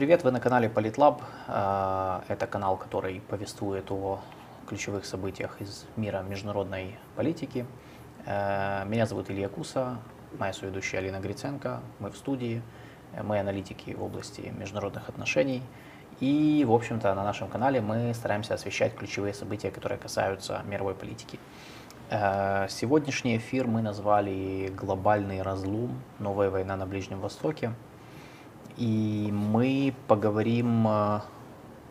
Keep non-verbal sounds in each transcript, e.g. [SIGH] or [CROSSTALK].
привет! Вы на канале Политлаб. Э, это канал, который повествует о ключевых событиях из мира международной политики. Э, меня зовут Илья Куса, моя соведущая Алина Гриценко. Мы в студии, мы аналитики в области международных отношений. И, в общем-то, на нашем канале мы стараемся освещать ключевые события, которые касаются мировой политики. Э, сегодняшний эфир мы назвали «Глобальный разлом. Новая война на Ближнем Востоке». И мы поговорим, э,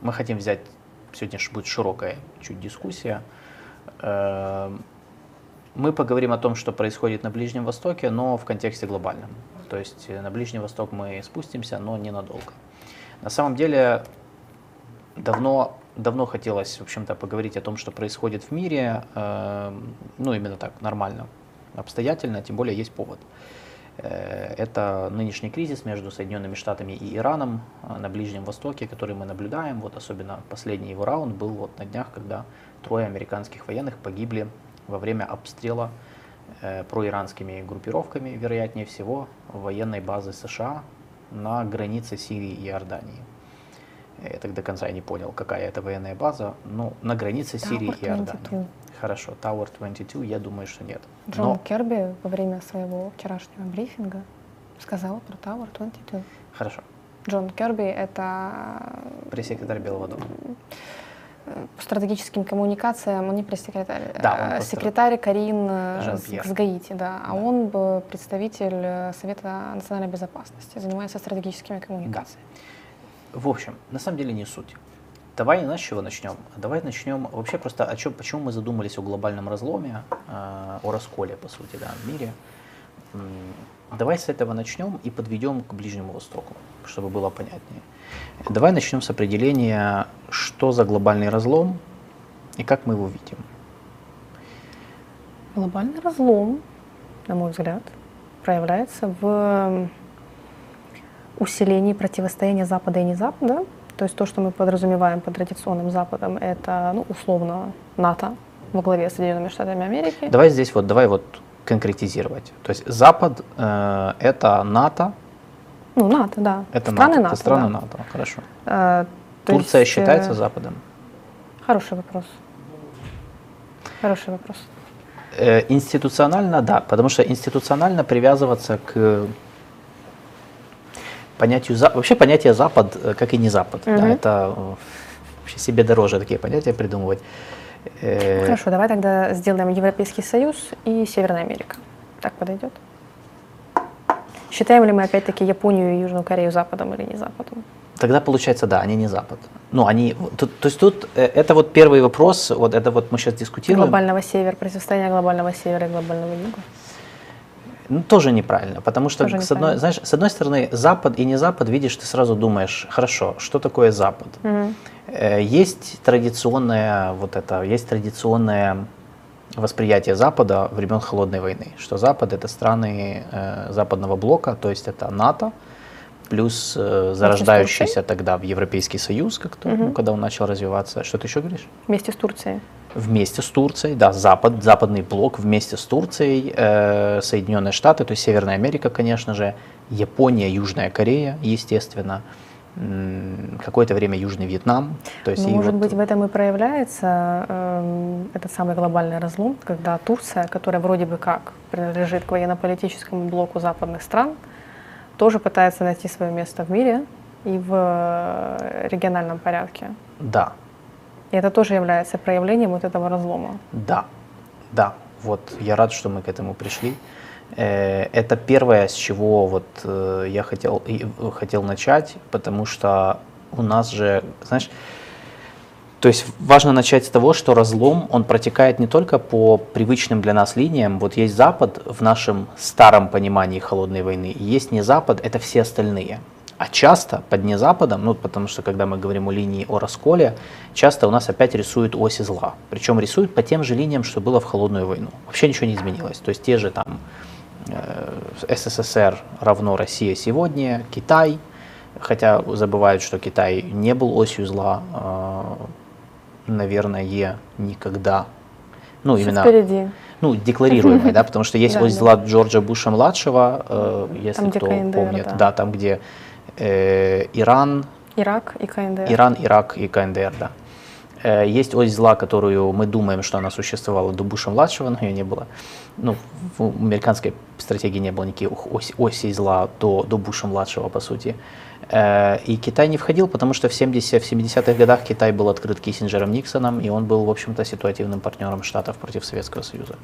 мы хотим взять, сегодня будет широкая чуть дискуссия, э, мы поговорим о том, что происходит на Ближнем Востоке, но в контексте глобальном. То есть на Ближний Восток мы спустимся, но ненадолго. На самом деле давно давно хотелось, в общем-то, поговорить о том, что происходит в мире, э, ну, именно так, нормально, обстоятельно, тем более есть повод. Э, это нынешний кризис между Соединенными Штатами и Ираном э, на Ближнем Востоке, который мы наблюдаем. Вот особенно последний его раунд был вот на днях, когда трое американских военных погибли во время обстрела э, проиранскими группировками, вероятнее всего, военной базы США на границе Сирии и Иордании. Я так до конца не понял, какая это военная база. Ну, на границе Сирии и Иордании. 22. Хорошо, Tower 22, я думаю, что нет. Джон Но... Керби во время своего вчерашнего брифинга сказал про Tower 22. Хорошо. Джон Керби — это... Пресс-секретарь Белого дома. По стратегическим коммуникациям, он не пресс-секретарь, да, он секретарь Карин э, с Гаити, да, а да. он представитель э, Совета национальной безопасности, занимается стратегическими коммуникациями. Да. В общем, на самом деле не суть. Давай не с чего начнем. Давай начнем вообще просто о чем, почему мы задумались о глобальном разломе, э, о расколе, по сути, да, в мире. Давай с этого начнем и подведем к Ближнему Востоку, чтобы было понятнее. Давай начнем с определения, что за глобальный разлом и как мы его видим. Глобальный разлом, на мой взгляд, проявляется в усилении противостояния Запада и не Запада. То есть то, что мы подразумеваем под традиционным Западом, это ну, условно НАТО во главе с Соединенными Штатами Америки. Давай здесь вот, давай вот конкретизировать. То есть Запад э, это НАТО. Ну, НАТО, да. Это страны НАТО. НАТО, это страны да. НАТО, хорошо. Э, Турция есть, считается э, Западом? Хороший вопрос. Хороший вопрос. Э, институционально, да, потому что институционально привязываться к понятию вообще понятие Запад, э, как и не Запад, угу. да, это э, вообще себе дороже такие понятия придумывать. Э, Хорошо, давай тогда сделаем Европейский Союз и Северная Америка. Так подойдет? Считаем ли мы опять-таки Японию и Южную Корею Западом или не Западом? Тогда получается, да, они не Запад. Ну, они, то, то есть тут это вот первый вопрос, вот это вот мы сейчас дискутируем. Глобального севера, противостояние глобального севера и глобального юга. Ну, тоже неправильно, потому что, тоже с, одной, знаешь, с одной стороны, Запад и не Запад, видишь, ты сразу думаешь, хорошо, что такое Запад? Угу. Есть традиционное, вот это, есть традиционное восприятие Запада времен Холодной войны, что Запад это страны э, западного блока, то есть это НАТО, плюс э, зарождающийся тогда в Европейский Союз, как-то, угу. ну, когда он начал развиваться. Что ты еще говоришь? Вместе с Турцией вместе с Турцией, да, Запад, западный блок вместе с Турцией, э, Соединенные Штаты, то есть Северная Америка, конечно же, Япония, Южная Корея, естественно, какое-то время Южный Вьетнам. То есть ну, может вот... быть, в этом и проявляется э, этот самый глобальный разлом, когда Турция, которая вроде бы как принадлежит к военно-политическому блоку западных стран, тоже пытается найти свое место в мире и в э, региональном порядке. Да, и это тоже является проявлением вот этого разлома. Да, да. Вот я рад, что мы к этому пришли. Э, это первое, с чего вот э, я хотел, хотел начать, потому что у нас же, знаешь, то есть важно начать с того, что разлом, он протекает не только по привычным для нас линиям. Вот есть Запад в нашем старом понимании холодной войны, есть не Запад, это все остальные. А часто под не Западом, ну потому что когда мы говорим о линии о расколе, часто у нас опять рисуют оси зла. Причем рисуют по тем же линиям, что было в холодную войну. Вообще ничего не изменилось. То есть те же там э, СССР равно Россия сегодня, Китай, хотя забывают, что Китай не был осью зла, э, наверное, никогда. Ну, Все именно... Впереди ну, декларируемой, да, потому что [LAUGHS] есть ось зла Джорджа Буша младшего, э, если кто помнит, да, там где э, Иран, Ирак и КНДР. Иран, Ирак и КНДР, да. Э, есть ось зла, которую мы думаем, что она существовала до Буша-младшего, но ее не было. Ну, в американской стратегии не было никаких ось, осей зла до, до Буша-младшего, по сути. Э, и Китай не входил, потому что в, 70, в 70-х годах Китай был открыт Киссинджером Никсоном, и он был, в общем-то, ситуативным партнером Штатов против Советского Союза.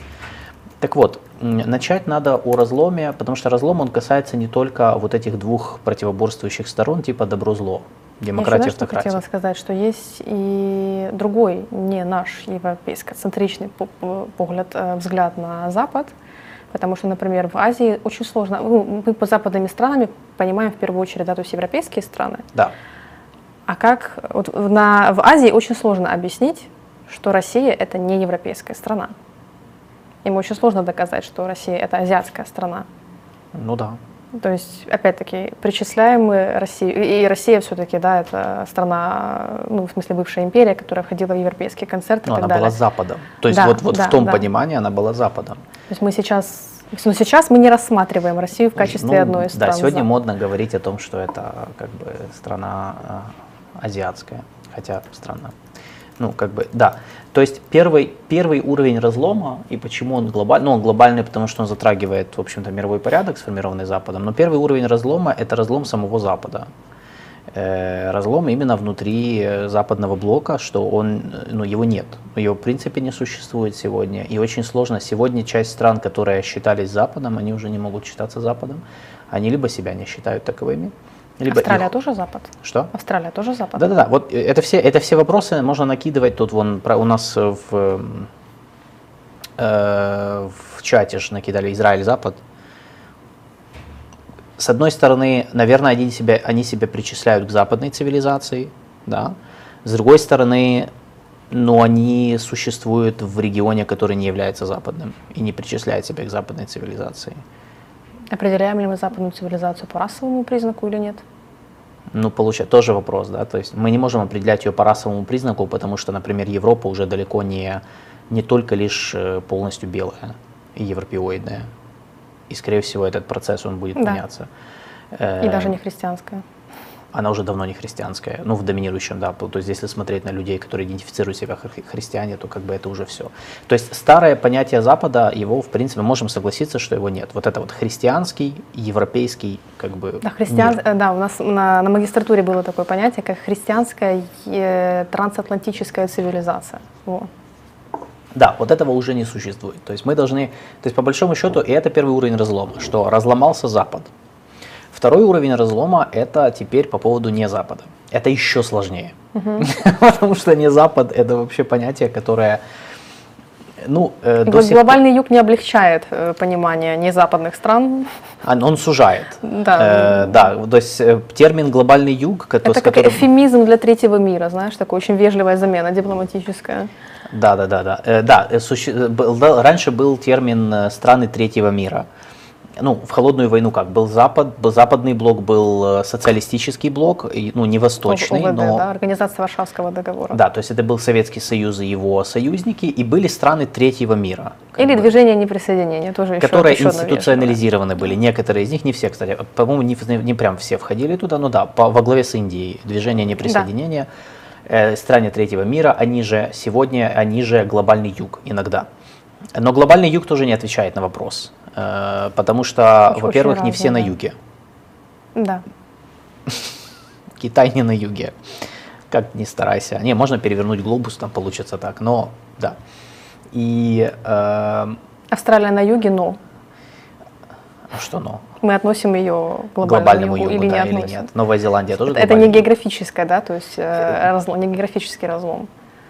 Так вот, начать надо о разломе, потому что разлом он касается не только вот этих двух противоборствующих сторон, типа добро-зло, демократия, Я автократия. хотела сказать, что есть и другой, не наш европейско-центричный погляд, э, взгляд на Запад, потому что, например, в Азии очень сложно, ну, мы по западными странами понимаем в первую очередь, да, то есть европейские страны. Да. А как вот на, в Азии очень сложно объяснить, что Россия это не европейская страна. Им очень сложно доказать, что Россия это азиатская страна. Ну да. То есть, опять-таки, причисляем мы Россию, и Россия все-таки, да, это страна, ну, в смысле, бывшая империя, которая входила в европейские концерты Но и так она далее. была Западом. То есть Да, вот, вот да, в том да. понимании она была Западом. То есть мы сейчас, но сейчас мы не рассматриваем Россию в качестве Ну, одной из стран. Да, сегодня Запада. модно говорить о том, что это как бы страна э, азиатская, хотя странно. Ну, как бы, да. То есть первый, первый уровень разлома, и почему он глобальный, ну, он глобальный, потому что он затрагивает, в общем-то, мировой порядок, сформированный Западом, но первый уровень разлома – это разлом самого Запада. Э, разлом именно внутри э, западного блока, что он, э, ну, его нет, его в принципе не существует сегодня, и очень сложно. Сегодня часть стран, которые считались Западом, они уже не могут считаться Западом, они либо себя не считают таковыми, либо Австралия их- тоже Запад? Что? Австралия тоже Запад? Да-да-да, вот э, это все, это все вопросы можно накидывать. Тут вон про- у нас в, э, в чате же накидали Израиль, Запад. С одной стороны, наверное, они себя, они себя причисляют к западной цивилизации, да. С другой стороны, но они существуют в регионе, который не является западным и не причисляет себя к западной цивилизации. Определяем ли мы западную цивилизацию по расовому признаку или нет? Ну, получается, тоже вопрос, да, то есть мы не можем определять ее по расовому признаку, потому что, например, Европа уже далеко не, не только лишь э, полностью белая и европеоидная. И, скорее всего, этот процесс, он будет Да. меняться. И Э, даже не христианская. Она уже давно не христианская, ну, в доминирующем, да, то есть если смотреть на людей, которые идентифицируют себя как хри- христиане, то как бы это уже все. То есть старое понятие Запада, его, в принципе, можем согласиться, что его нет. Вот это вот христианский, европейский, как бы, Да, христиан... мир. да, у нас на, на магистратуре было такое понятие, как христианская э, трансатлантическая цивилизация. Во. Да, вот этого уже не существует. То есть мы должны, то есть по большому счету, и это первый уровень разлома, что разломался Запад. Второй уровень разлома это теперь по поводу не Запада. Это еще сложнее. [LAUGHS] Потому что не Запад это вообще понятие, которое ну, э, до сих глобальный юг не облегчает э, понимание незападных стран. он, он сужает. Да. Э, да, то есть э, термин глобальный юг, ко- Это как которым- эфемизм для третьего мира, знаешь, такая очень вежливая замена дипломатическая. Да, да, да, да. Э, да, э, суще- э, раньше был термин страны третьего мира. Ну, в холодную войну как? Был Запад, был западный блок, был э, социалистический блок, ну, не восточный, ОВД, но... да, Организация Варшавского договора. Да, то есть это был Советский Союз и его союзники, и были страны третьего мира. Или бы, движение неприсоединения, тоже которые еще институционализированы были. Некоторые из них, не все, кстати, по-моему, не, не прям все входили туда, но да, по- во главе с Индией. Движение неприсоединения, э, стране третьего мира, они же сегодня, они же глобальный юг иногда. Но глобальный юг тоже не отвечает на вопрос, э, потому что, во-первых, не все на да. юге. Да. [LAUGHS] Китай не на юге. Как ни старайся. Не, можно перевернуть глобус, там получится так, но да. И э, Австралия на юге, но а что но? мы относим ее к глобальному, Глобальному югу, югу, или да, не или нет. Новая Зеландия тоже Это, это не географическое, да, то есть э, разлом, не географический разлом.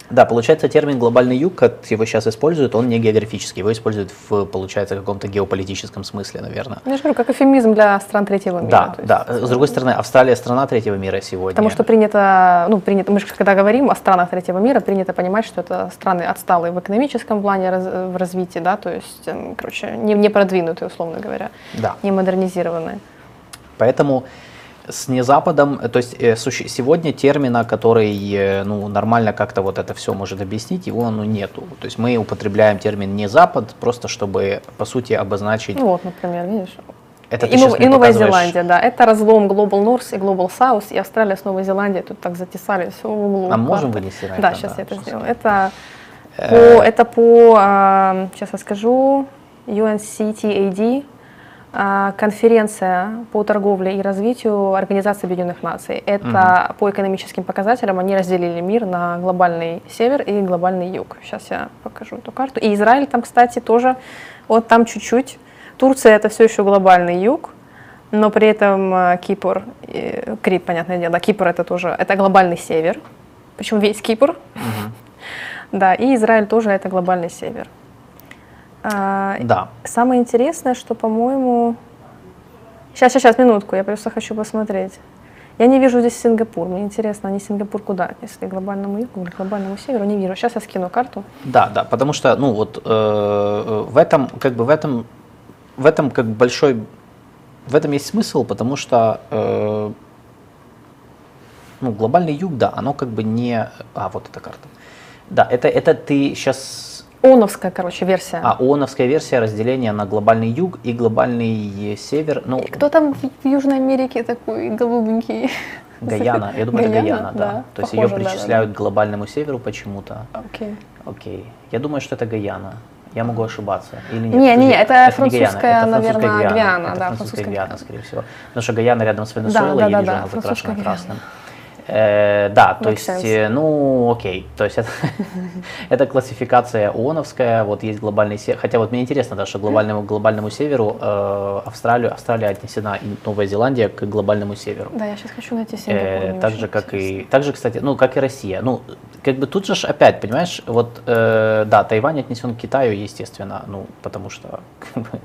Да, получается, термин глобальный юг, как его сейчас используют, он не географический, его используют в, получается, каком-то геополитическом смысле, наверное. Я же говорю, как эфемизм для стран третьего мира. Да, есть, да. С другой стороны, Австралия страна третьего мира сегодня. Потому что принято, ну, принято, мы же когда говорим о странах третьего мира, принято понимать, что это страны отсталые в экономическом плане раз- в развитии, да, то есть, эм, короче, не, не продвинутые, условно говоря, Да. не модернизированные. Поэтому с незападом, э, то есть э, сегодня термина, который э, ну, нормально как-то вот это все может объяснить, его ну, нету. То есть мы употребляем термин не запад, просто чтобы, по сути, обозначить Ну вот, например, видишь, Это и, мне и Новая Зеландия, да. Это разлом Global North и Global South, и Австралия с Новой Зеландией тут так затесались в углу. А можем вынести на Да, сейчас да, я это сделаю. Это по, это по, а, сейчас я скажу, UNCTAD, а, конференция по торговле и развитию Организации Объединенных Наций. Это по экономическим показателям они разделили мир на глобальный север и глобальный юг. Сейчас я покажу эту карту. И Израиль там, кстати, тоже, вот там чуть-чуть. Турция это все еще глобальный юг, но при этом а, Кипр, э, Крит, понятное дело, Кипр это тоже, это глобальный север, причем весь Кипр, мгм. [LAUGHS] да, и Израиль тоже это глобальный север. А, Да. Самое интересное, что, по-моему... Сейчас, сейчас, сейчас, минутку, я просто хочу посмотреть. Я не вижу здесь Сингапур. Мне интересно, они Сингапур куда отнесли? К глобальному югу или глобальному северу? Не вижу. Сейчас я скину карту. Да, да, потому что, ну вот э, в этом, как бы в этом, в этом как большой, в этом есть смысл, потому что, э, ну, глобальный юг, да, оно как бы не, а вот эта карта, да, это, это ты сейчас, ООНовская, короче, версия. а ООНовская версия разделения на глобальный юг и глобальный север, ну, И Кто там в, Южной Америке такой голубенький? Гаяна, я думаю, это Гаяна, Гаяна, да, да, то есть похоже, ее да, да, причисляют к глобальному северу почему-то. Окей. Окей. Я думаю, что это Гаяна. Я могу ошибаться. Или нет? Не, не, это Гаяна, французская, это наверное, Гвиана, Это да, французская Гвиана, Гвиана. скорее всего. Потому что Гаяна рядом с Венесуэлой, да, я да, вижу, да, она закрашена Гвиана. Э, да, то Makes есть, sense. э, ну, окей, то есть это, [LAUGHS] это классификация ООНовская, вот есть глобальный север, хотя вот мне интересно, да, что глобальному, глобальному северу э, Австралию, Австралия отнесена и Новая Зеландия к глобальному северу. Да, я сейчас хочу найти Сингапур. Э, так же, как интересно. и, так же, кстати, ну, как и Россия. Ну, как бы тут же ж опять, понимаешь, вот, э, да, Тайвань отнесен к Китаю, естественно, ну, потому что, [LAUGHS] как бы,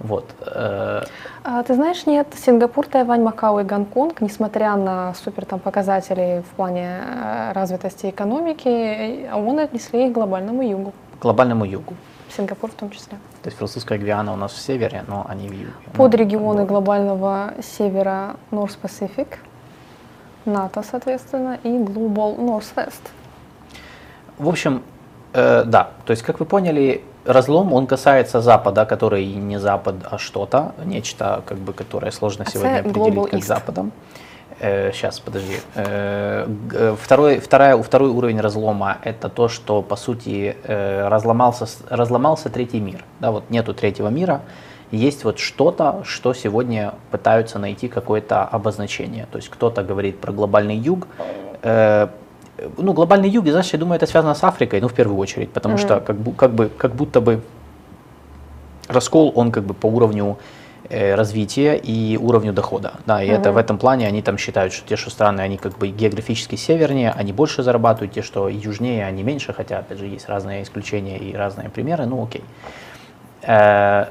вот. э, А, ты знаешь, нет, Сингапур, Тайвань, Макао и Гонконг, несмотря на супер там показатели в плане э, развитости экономики, э, ООН отнесли их к глобальному югу, к глобальному югу. Сингапур в том числе. То есть французская Гвиана у нас в севере, но они в юге. Под регионы глобального севера North Pacific, НАТО, соответственно, и Global Northwest. В общем, э, да, то есть, как вы поняли, разлом, он касается Запада, который не Запад, а что-то, нечто, как бы, которое сложно А сегодня определить как East. Западом. сейчас, подожди. Э, э, второй, вторая, второй уровень разлома – это то, что, по сути, э, разломался, разломался третий мир. Да, вот нету третьего мира, есть вот что-то, что сегодня пытаются найти какое-то обозначение. То есть кто-то говорит про глобальный юг, э, ну, глобальный юг, и, знаешь, я думаю, это связано с Африкой, ну, в первую очередь, потому Мгм. что как, как, бы, как будто бы раскол, он как бы по уровню э, развития и уровню дохода. Да, и это в этом плане они там считают, что те, что страны, они как бы географически севернее, они больше зарабатывают, те, что южнее, они меньше, хотя, опять же, есть разные исключения и разные примеры, ну, окей. Э,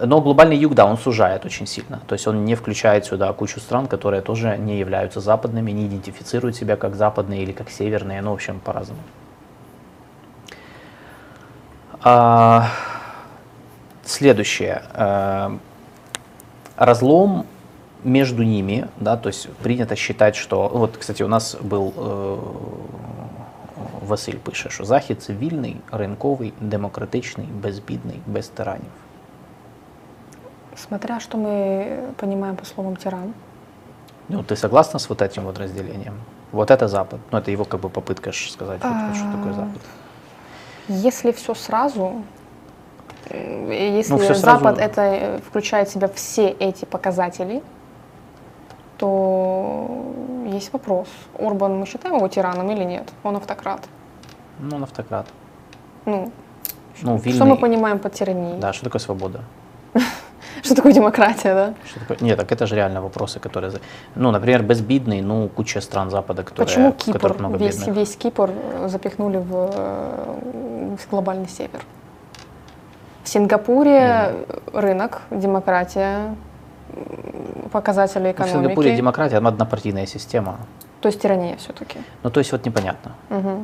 но глобальный юг, да, он сужает очень сильно. То есть он не включает сюда кучу стран, которые тоже не являются западными, не идентифицируют себя как западные или как северные, ну, в общем, по-разному. А, следующее. Э, разлом между ними, да, то есть принято считать, что, вот, кстати, у нас был е, Василь пише, що Захід це вільний, ринковий, демократичний, безбідний, без тиранів. Смотря, что мы понимаем по словам тиран. Ну, ты согласна с вот этим вот разделением? Вот это Запад. Ну, это его как бы попытка сказать, вот, вот что такое А, Запад. Если все сразу, если Ну, всё сразу- Запад это э, включает в себя все эти показатели, то есть вопрос. Орбан, мы считаем его тираном или нет? Он автократ. Ну, он автократ. Ну, Ну, что вильный. мы понимаем под тиранией? Да, что такое свобода? [LAUGHS] [LAUGHS] Что такое демократия, да? Что такое? Нет, так это же реально вопросы, которые... Ну, например, безбидный, ну, куча стран Запада, которые, Почему Кипр, которых много весь, бедных. весь Кипр э, запихнули в, э, в глобальный север? В Сингапуре рынок, демократия, показатели Ну, в экономики. Сингапуре демократия, однопартийная система. То есть тирания все-таки. Ну, то есть вот непонятно,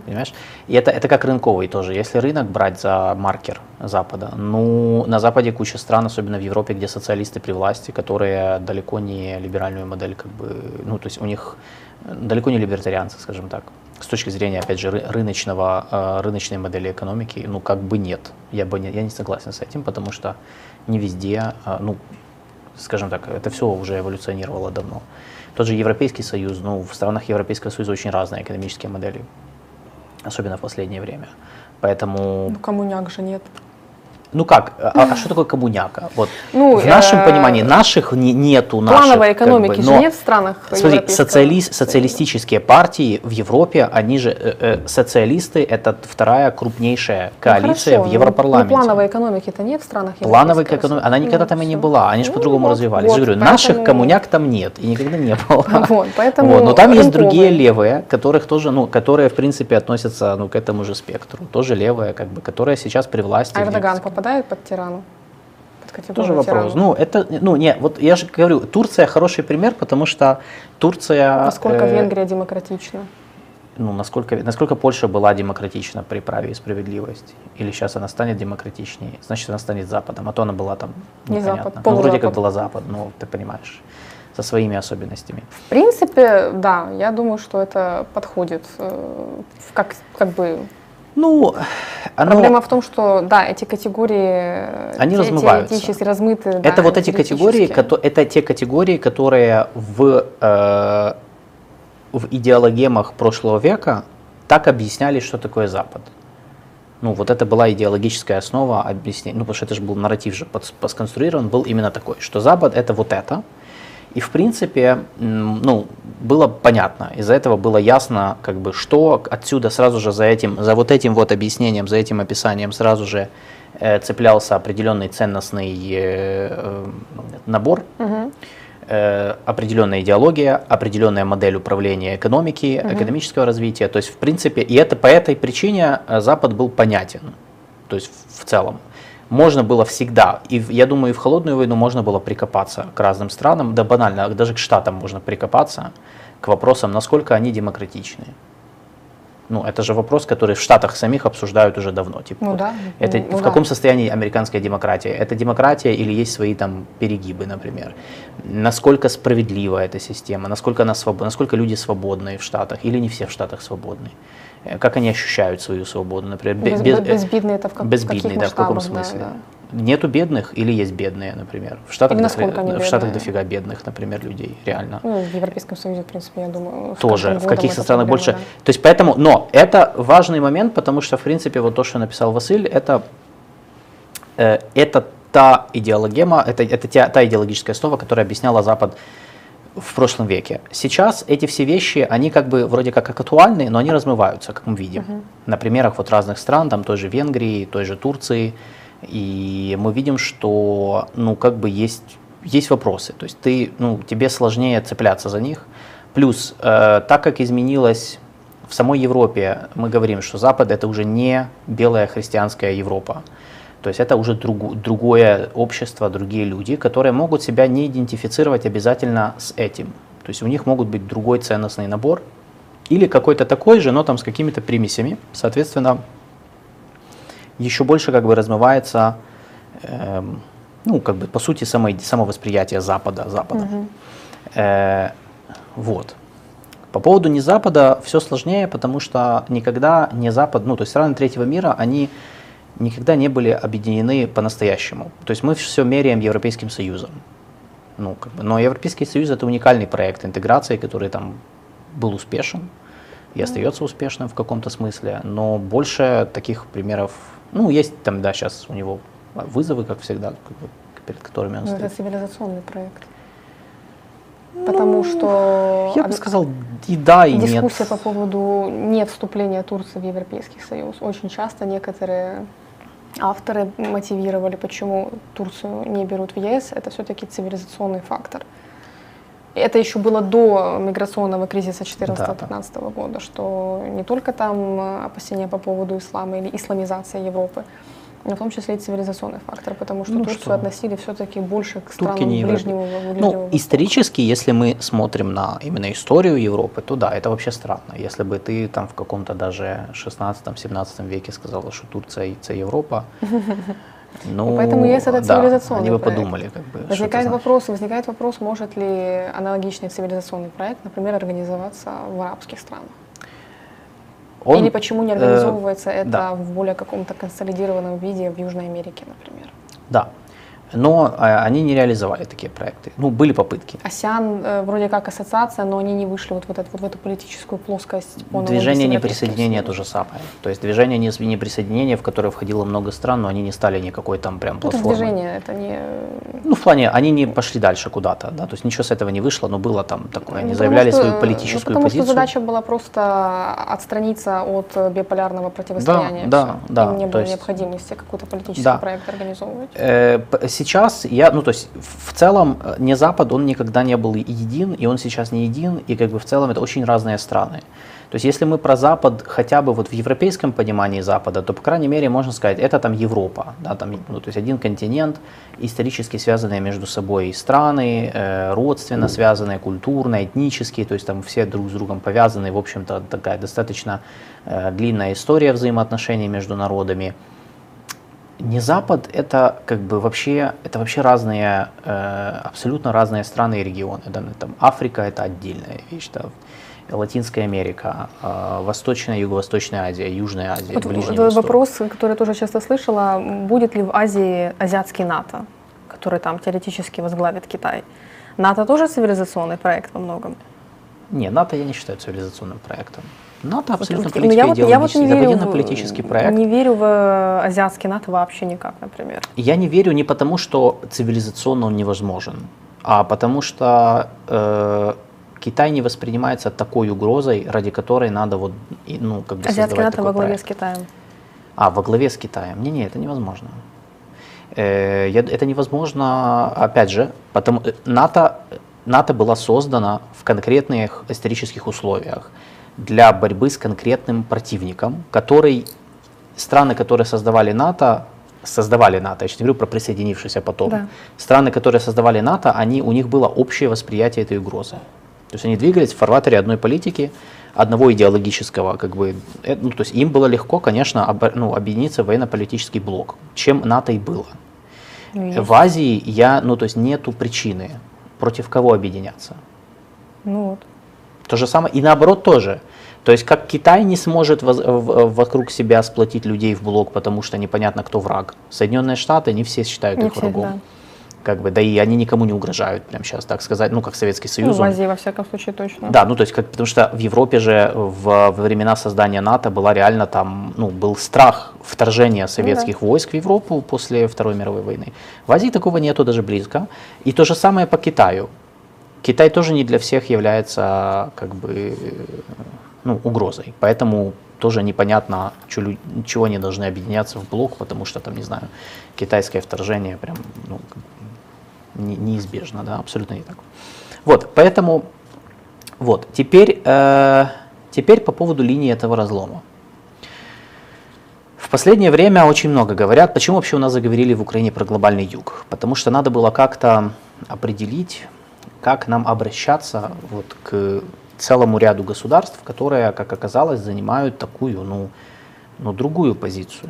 понимаешь? И это, это как рынковый тоже. Если рынок брать за маркер Запада, ну, на Западе куча стран, особенно в Европе, где социалисты при власти, которые далеко не либеральную модель, как бы, ну, то есть у них э, далеко не либертарианцы, скажем так. С точки зрения, опять же, ры- рыночного, э, рыночной модели экономики, ну, как бы нет. Я, бы не, я не согласен с этим, потому что не везде, э, ну, скажем так, это все уже эволюционировало давно. Тот же Европейский Союз, ну, в странах Европейского Союза очень разные экономические модели, особенно в последнее время. Поэтому, Ну, коммуняк же нет. Ну как, а, а что такое коммуняка? Вот Ну, в нашем э, понимании наших не- нету наших. Плановой как экономики бы, же но- нет в странах Смотри, социали- социалистические партии в Европе, они же, э, э, социалисты, это вторая крупнейшая Ну, коалиция хорошо, в ну, Европарламенте. Ну, плановой экономики-то нет в странах Плановой экономики, она никогда Ну, там и не была, они же Ну, по-другому вот, развивались. вот, Я говорю, наших поэтому- коммуняк там нет, и никогда не было. [LAUGHS] Вот, поэтому Вот, но там есть рынковые. другие левые, которых тоже, ну, которые в принципе относятся, ну, к этому же спектру, тоже левые, как бы, которые сейчас при власти. А Эрдоган попадает под тирану? Под категорию Тоже вопрос. тирана? Ну, это, ну, не, вот я же говорю, Турция хороший пример, потому что Турция... Насколько э, Венгрия демократична? ну, насколько, насколько Польша была демократична при праве и справедливости? Или сейчас она станет демократичнее? Значит, она станет Западом, а то она была там Не непонятно. Запад, ну, вроде как была Запад, ну, ты понимаешь, со своими особенностями. В принципе, да, я думаю, что это подходит. э, Как, как бы Ну, оно... Проблема в том, что да, эти категории э, Они те- размываются. теоретически размыты. Это да, вот эти категории, это те категории, которые в, э, в идеологемах прошлого века так объясняли, что такое Запад. Ну, вот это была идеологическая основа объяснения, ну, потому что это же был нарратив же под- посконструирован, был именно такой, что Запад это вот это. И, в принципе, ну, было понятно, из-за этого было ясно, как бы, что отсюда сразу же за этим, за вот этим вот объяснением, за этим описанием сразу же э, цеплялся определенный ценностный э, э, набор, э, определенная идеология, определенная модель управления экономики, экономического развития. То есть, в принципе, и это по этой причине э, Запад был понятен. То есть, в целом. Можно было всегда, и я думаю, и в холодную войну можно было прикопаться к разным странам, да банально, даже к штатам можно прикопаться, к вопросам, насколько они демократичны. Ну, это же вопрос, который в Штатах самих обсуждают уже давно. Типа, Ну да. это ну в да. каком состоянии американская демократия? Это демократия или есть свои там перегибы, например? Насколько справедлива эта система? Насколько, она своб... насколько люди свободны в Штатах? Или не все в Штатах свободны? Э, Как они ощущают свою свободу, например? бе- Без- без- без- безбидные это в как- каких да, в каком масштабах, да, смысле? да. Нету бедных или есть бедные, например? В Штатах, они в Штатах дофига бедных, например, людей, реально Ну, в Европейском Союзе, в принципе, я думаю, тоже в каких-то странах больше. да. То есть поэтому, но это важный момент, потому что в принципе вот то, что написал Василь, это э, это та идеологема, это это та, та идеологическая основа, которая объясняла Запад в прошлом веке. Сейчас эти все вещи, они как бы вроде как актуальны, но они размываются, как мы видим. На примерах вот разных стран, там той же Венгрии, той же Турции, и мы видим, что ну как бы есть есть вопросы, то есть ты ну тебе сложнее цепляться за них. Плюс э, так как изменилось в самой Европе, мы говорим, что Запад это уже не белая христианская Европа. То есть это уже другу- другое общество, другие люди, которые могут себя не идентифицировать обязательно с этим. То есть у них могут быть другой ценностный набор или какой-то такой же, но там с какими-то примесями. Соответственно, еще больше как бы размывается, эм, ну, как бы по сути, само, самовосприятие Запада. Запада. Э, вот. По поводу не Запада все сложнее, потому что никогда не Запад, ну, то есть страны третьего мира, они никогда не были объединены по-настоящему. То есть мы все меряем Европейским Союзом. Ну, как бы, но Европейский Союз это уникальный проект интеграции, который там был успешен и остается успешным в каком-то смысле, но больше таких примеров, ну, есть там, да, сейчас у него вызовы, как всегда, как бы, перед которыми он Ну, стоит. это цивилизационный проект. Потому что Я бы сказал и да, и нет. дискуссия по поводу не вступления Турции в Европейский Союз. Очень часто некоторые авторы мотивировали, почему Турцию не берут в ЕС. Это все-таки цивилизационный фактор. Это еще было до миграционного кризиса 2014-2015 года, что не только там э, опасения по поводу ислама или исламизации Европы, но в том числе и цивилизационный фактор, потому что Ну Турцию что? относили все-таки больше к странам не ближнего, ближнего Ну, Востока. исторически, если мы смотрим на именно историю Европы, то да, это вообще странно. Если бы ты там в каком-то даже 16-17 веке сказала, что Турция это Европа, [LAUGHS] ну, поэтому ЕС это да, цивилизационный они бы проект. подумали, как бы, что это Возникает вопрос, возникает вопрос, может ли аналогичный цивилизационный проект, например, организоваться в арабских странах? Он, Или почему не э, организовывается это да. в более каком-то консолидированном виде в Южной Америке, например? Да. Но а, они не реализовали такие проекты. Ну, были попытки. АСИАН э, вроде как ассоциация, но они не вышли вот в, этот, вот в эту политическую плоскость. по Движение неприсоединения то же самое. То есть движение не- неприсоединения, в которое входило много стран, но они не стали никакой там прям Союзом. Это платформой. движение, это не... Ну, в плане, они не пошли дальше куда-то, да, то есть ничего с этого не вышло, но было там такое, они Ну, заявляли потому что- свою политическую ну, потому позицию. что задача была просто отстраниться от э, биполярного противостояния. да, всё. да, Им не было есть- необходимости какой-то политический Да. проект организовывать. Э, Сейчас я, ну то есть в целом э, не Запад, он никогда не был един, и он сейчас не един, и как бы в целом это очень разные страны. То есть если мы про Запад хотя бы вот в европейском понимании Запада, то по крайней мере можно сказать, это там Европа, да, там, ну, то есть один континент, исторически связанные между собой страны, э, родственно связанные, культурно, этнически, то есть там все друг с другом повязаны, в общем-то такая достаточно э, длинная история взаимоотношений между народами. Не Запад, это как бы вообще, это вообще разные, э, абсолютно разные страны и регионы. Да? Ну, Там Африка это отдельная вещь, да? Латинская Америка, э, Восточная, Юго-Восточная Азия, Южная Азия, Вот Ближний Восток. вопрос, который я тоже часто слышала, будет ли в Азии азиатский НАТО, который там теоретически возглавит Китай? НАТО тоже цивилизационный проект во многом. Не, НАТО я не считаю цивилизационным проектом. НАТО абсолютно Вот, ну, я, вот, я вот не политический, это военно-политический проект. не верю в э, азиатский НАТО вообще никак, например. Я не верю не потому, что цивилизационно он невозможен, а потому что э, Китай не воспринимается такой угрозой, ради которой надо вот, ну, как бы Азиатский создавать НАТО такой во главе проект. с Китаем. А, во главе с Китаем. Не-не, это невозможно. Э, я- это невозможно, опять же, потому э, НАТО, НАТО была создана в конкретных исторических условиях для борьбы с конкретным противником, который страны, которые создавали НАТО, создавали НАТО, я сейчас не говорю про присоединившиеся потом, Да. страны, которые создавали НАТО, они, у них было общее восприятие этой угрозы. То есть они двигались в фарватере одной политики, одного идеологического, как бы, э, ну, то есть им было легко, конечно, обо- ну, объединиться в военно-политический блок, чем НАТО и было. Ну, есть. В Азии я, ну, то есть нету причины, против кого объединяться. Ну вот. То же самое и наоборот тоже. То есть как Китай не сможет в- вокруг себя сплотить людей в блок, потому что непонятно, кто враг. Соединенные Штаты не все считают Не их все, врагом. да. Как бы, да и они никому не угрожают, прям сейчас так сказать, ну как Советский Ну, Союз. в он- Азии, во всяком случае, точно. Да, ну то есть, как, потому что в Европе же в, во времена создания НАТО была реально там, ну, был страх вторжения советских войск в Европу после Второй мировой войны. В Азии такого нету даже близко. И то же самое по Китаю. Китай тоже не для всех является как бы ну, угрозой. Поэтому тоже непонятно, чего они должны объединяться в блок, потому что там, не знаю, китайское вторжение прям ну, не- неизбежно, да, абсолютно не так. Вот, поэтому вот, теперь, э, теперь по поводу линии этого разлома. В последнее время очень много говорят, почему вообще у нас заговорили в Украине про глобальный юг. Потому что надо было как-то определить, как нам обращаться вот к целому ряду государств, которые, как оказалось, занимают такую, ну, ну другую позицию.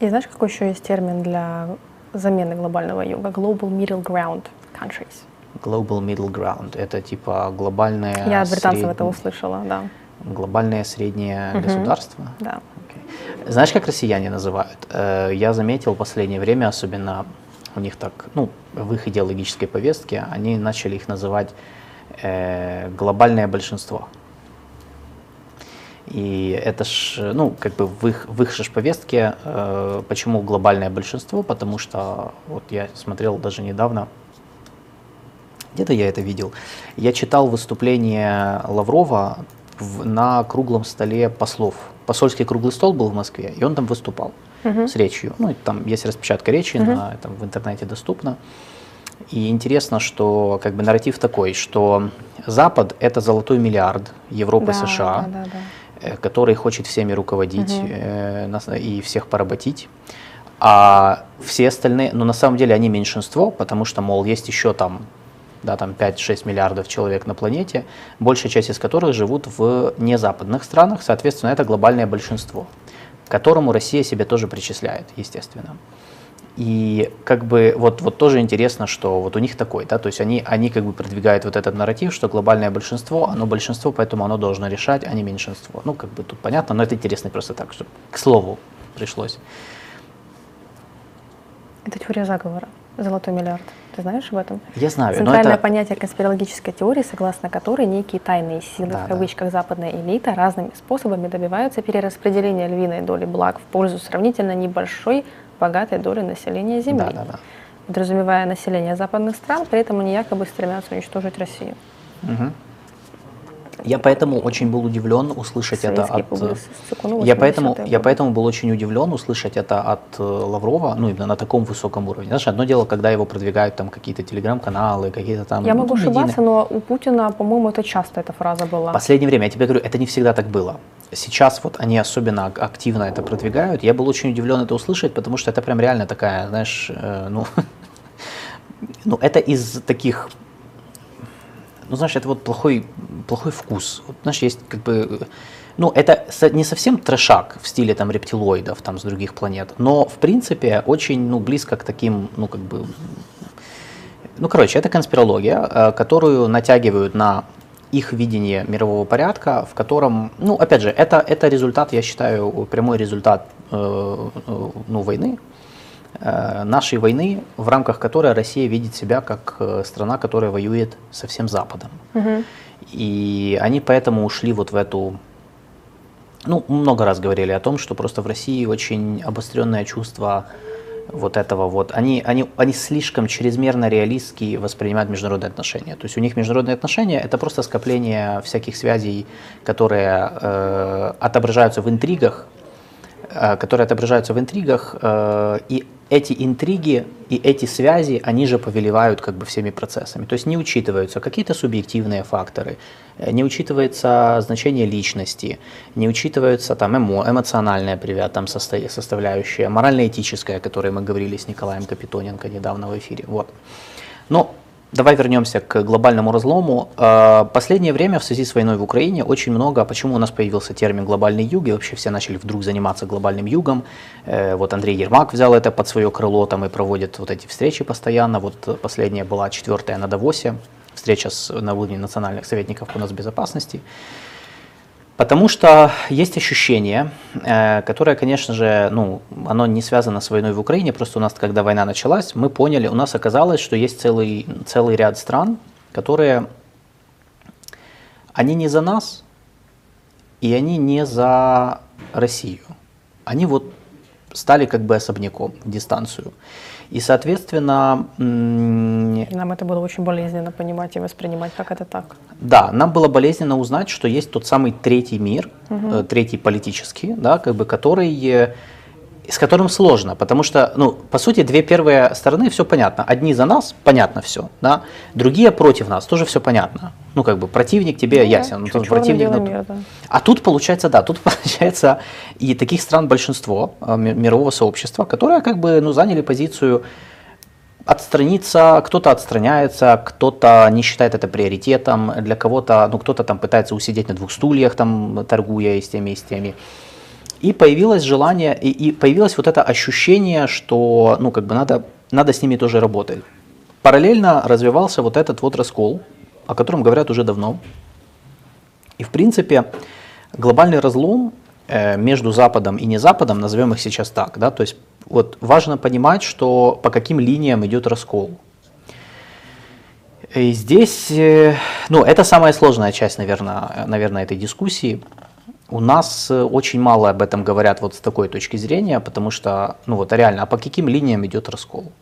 И знаешь, какой еще есть термин для замены глобального юга? Global Middle Ground Countries. Global middle ground. Это типа глобальное, Я от британцев сред- это услышала, да. глобальное среднее Мгм. государство. да. Окей. Знаешь, как россияне называют? Э, Я заметил в последнее время, особенно у них так, ну, в их идеологической повестке, они начали их называть э, глобальное большинство. И это ж, ну, как бы в их, в их же ж повестке, э, почему глобальное большинство? Потому что, вот я смотрел даже недавно, где-то я это видел, я читал выступление Лаврова в- на круглом столе послов. Посольский круглый стол был в Москве, и он там выступал Мгм. с речью. Ну, там есть распечатка речи, Мгм. на, там, в интернете доступно. И интересно, что как бы нарратив такой, что Запад – это золотой миллиард Европы, да, США, Да, да, да. э, который хочет всеми руководить Мгм. э, и всех поработить. А все остальные, ну на самом деле они меньшинство, потому что, мол, есть еще там, да, там 5-6 миллиардов человек на планете, большая часть из которых живут в незападных странах, соответственно, это глобальное большинство, к которому Россия себя тоже причисляет, естественно. И как бы вот, вот тоже интересно, что вот у них такой, да, то есть они, они как бы продвигают вот этот нарратив, что глобальное большинство, оно большинство, поэтому оно должно решать, а не меньшинство. Ну, как бы тут понятно, но это интересно просто так, что к слову пришлось. Это теория заговора. Золотой миллиард. Ты знаешь об этом? Я знаю, но Центральное это... понятие конспирологической теории, согласно которой некие тайные силы, Да, в да. кавычках, западная элита разными способами добиваются перераспределения львиной доли благ в пользу сравнительно небольшой богатой доли населения Земли. Да, да, да. Подразумевая население западных стран, при этом они якобы стремятся уничтожить Россию. Мгм. Я поэтому очень был удивлен услышать это от... Я поэтому, 80-е я поэтому был очень удивлен услышать это от э, Лаврова, ну именно на таком высоком уровне. Знаешь, одно дело, когда его продвигают там какие-то телеграм-каналы, какие-то там... Я ну, могу медийные- ошибаться, но у Путина, по-моему, это часто эта фраза была. В последнее время, я тебе говорю, это не всегда так было. Сейчас вот они особенно ак- активно это продвигают. Я был очень удивлен это услышать, потому что это прям реально такая, знаешь, э, ну, [LAUGHS] ну это из таких, ну знаешь, это вот плохой, плохой вкус. Вот, знаешь, есть как бы, ну это не совсем трешак в стиле там рептилоидов там с других планет, но в принципе очень, ну близко к таким, ну как бы ну, короче, это конспирология, э, которую натягивают на их видение мирового порядка, в котором, ну, опять же, это, это результат, я считаю, прямой результат э, э, ну, войны, нашей войны, в рамках которой Россия видит себя как э, страна, которая воюет со всем Западом. Мгм. И они поэтому ушли вот в эту... Ну, много раз говорили о том, что просто в России очень обостренное чувство вот этого вот. Они, они, они слишком чрезмерно реалистски воспринимают международные отношения. То есть у них международные отношения это просто скопление всяких связей, которые э, отображаются в интригах, э, которые отображаются в интригах, э, и эти интриги и эти связи, они же повелевают как бы всеми процессами. То есть не учитываются какие-то субъективные факторы, э, не учитывается значение личности, не учитывается там эмо, эмоциональная привя- там состо- составляющая, морально-этическая, о которой мы говорили с Николаем Капитоненко недавно в эфире. Вот. Но давай вернемся к глобальному разлому. Э, Последнее время в связи с войной в Украине очень много, почему у нас появился термин глобальный юг, и вообще все начали вдруг заниматься глобальным югом. Э, Вот Андрей Ермак взял это под свое крыло там и проводит вот эти встречи постоянно. Вот последняя была четвертая на Давосе, встреча с, на уровне национальных советников по нацбезопасности. Потому что есть ощущение, э, которое, конечно же, ну, оно не связано с войной в Украине, просто у нас, когда война началась, мы поняли, у нас оказалось, что есть целый, целый ряд стран, которые, они не за нас, и они не за Россию. Они вот стали как бы особняком, в дистанцию. И, соответственно, И нам это было очень болезненно понимать и воспринимать, как это так. да, нам было болезненно узнать, что есть тот самый третий мир, э, третий политический, да, как бы, который, э, с которым сложно, потому что, ну, по сути, две первые стороны, все понятно. Одни за нас, понятно все, да, другие против нас, тоже все понятно. Ну, как бы, противник тебе Ну ясен, ну, чёрное противник, ну, мир, да. а тут получается, да, тут [LAUGHS] получается и таких стран большинство э, ми- мирового сообщества, которые как бы ну, заняли позицию отстраниться, кто-то отстраняется, кто-то не считает это приоритетом, для кого-то, ну кто-то там пытается усидеть на двух стульях, там торгуя и с теми, и с теми. И появилось желание, и, и появилось вот это ощущение, что ну как бы надо, надо с ними тоже работать. Параллельно развивался вот этот вот раскол, о котором говорят уже давно, и в принципе глобальный разлом э, между Западом и не Западом, назовем их сейчас так, да, то есть вот важно понимать, что по каким линиям идет раскол. И здесь, э, ну, это самая сложная часть, наверное, наверное, этой дискуссии. У нас э, очень мало об этом говорят вот с такой точки зрения, потому что, ну вот реально, а по каким линиям идет раскол?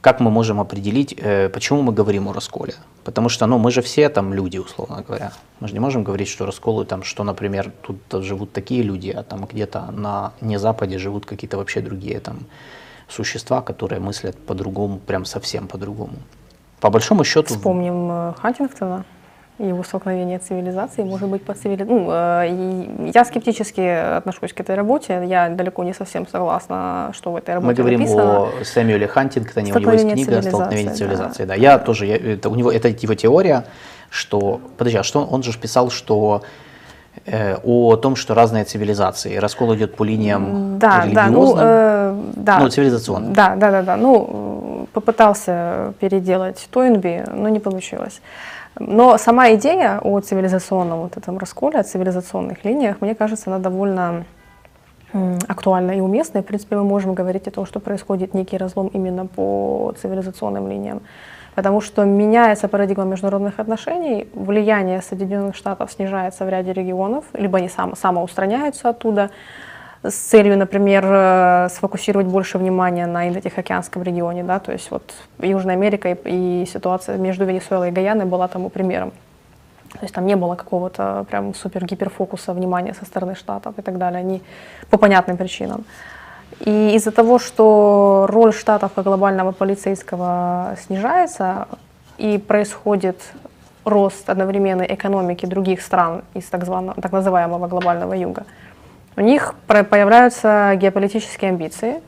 Как мы можем определить, э, почему мы говорим о расколе? Потому что, ну, мы же все там люди, условно говоря. Мы же не можем говорить, что расколы там, что, например, тут живут такие люди, а там где-то на не Западе живут какие-то вообще другие там существа, которые мыслят по-другому, прям совсем по-другому. По большому счету, Вспомним э, Хантингтона его столкновение цивилизаций, может быть, по цивили... ну, э, я скептически отношусь к этой работе, я далеко не совсем согласна, что в этой работе мы говорим написано. о Сэмюэле Хантингтоне, у него есть книга «Столкновение да. цивилизаций». Да. Я тоже, я- это, у него, это его теория, что, подожди, а что он же писал, что э, о том, что разные цивилизации, раскол идет по линиям Да, да, ну, религиозным, э, да. ну, цивилизационным. Да, да, да, да. Ну, попытался переделать Тойнби, но не получилось. Но сама идея о цивилизационном вот этом расколе, о цивилизационных линиях, мне кажется, она довольно актуально и уместно. И, в принципе, мы можем говорить о том, что происходит некий разлом именно по цивилизационным линиям. Потому что меняется парадигма международных отношений, влияние Соединенных Штатов снижается в ряде регионов, либо они сам, самоустраняются оттуда с целью, например, э, сфокусировать больше внимания на Индо-Тихоокеанском регионе. Да? То есть вот Южная Америка и, и ситуация между Венесуэлой и Гаяной была тому примером. То есть там не было какого-то прям супер гиперфокуса внимания со стороны штатов и так далее. Они по понятным причинам. И из-за того, что роль штатов как глобального полицейского снижается, и происходит рост одновременной экономики других стран из так, званого, так называемого глобального юга, у них появляются геополитические амбиции,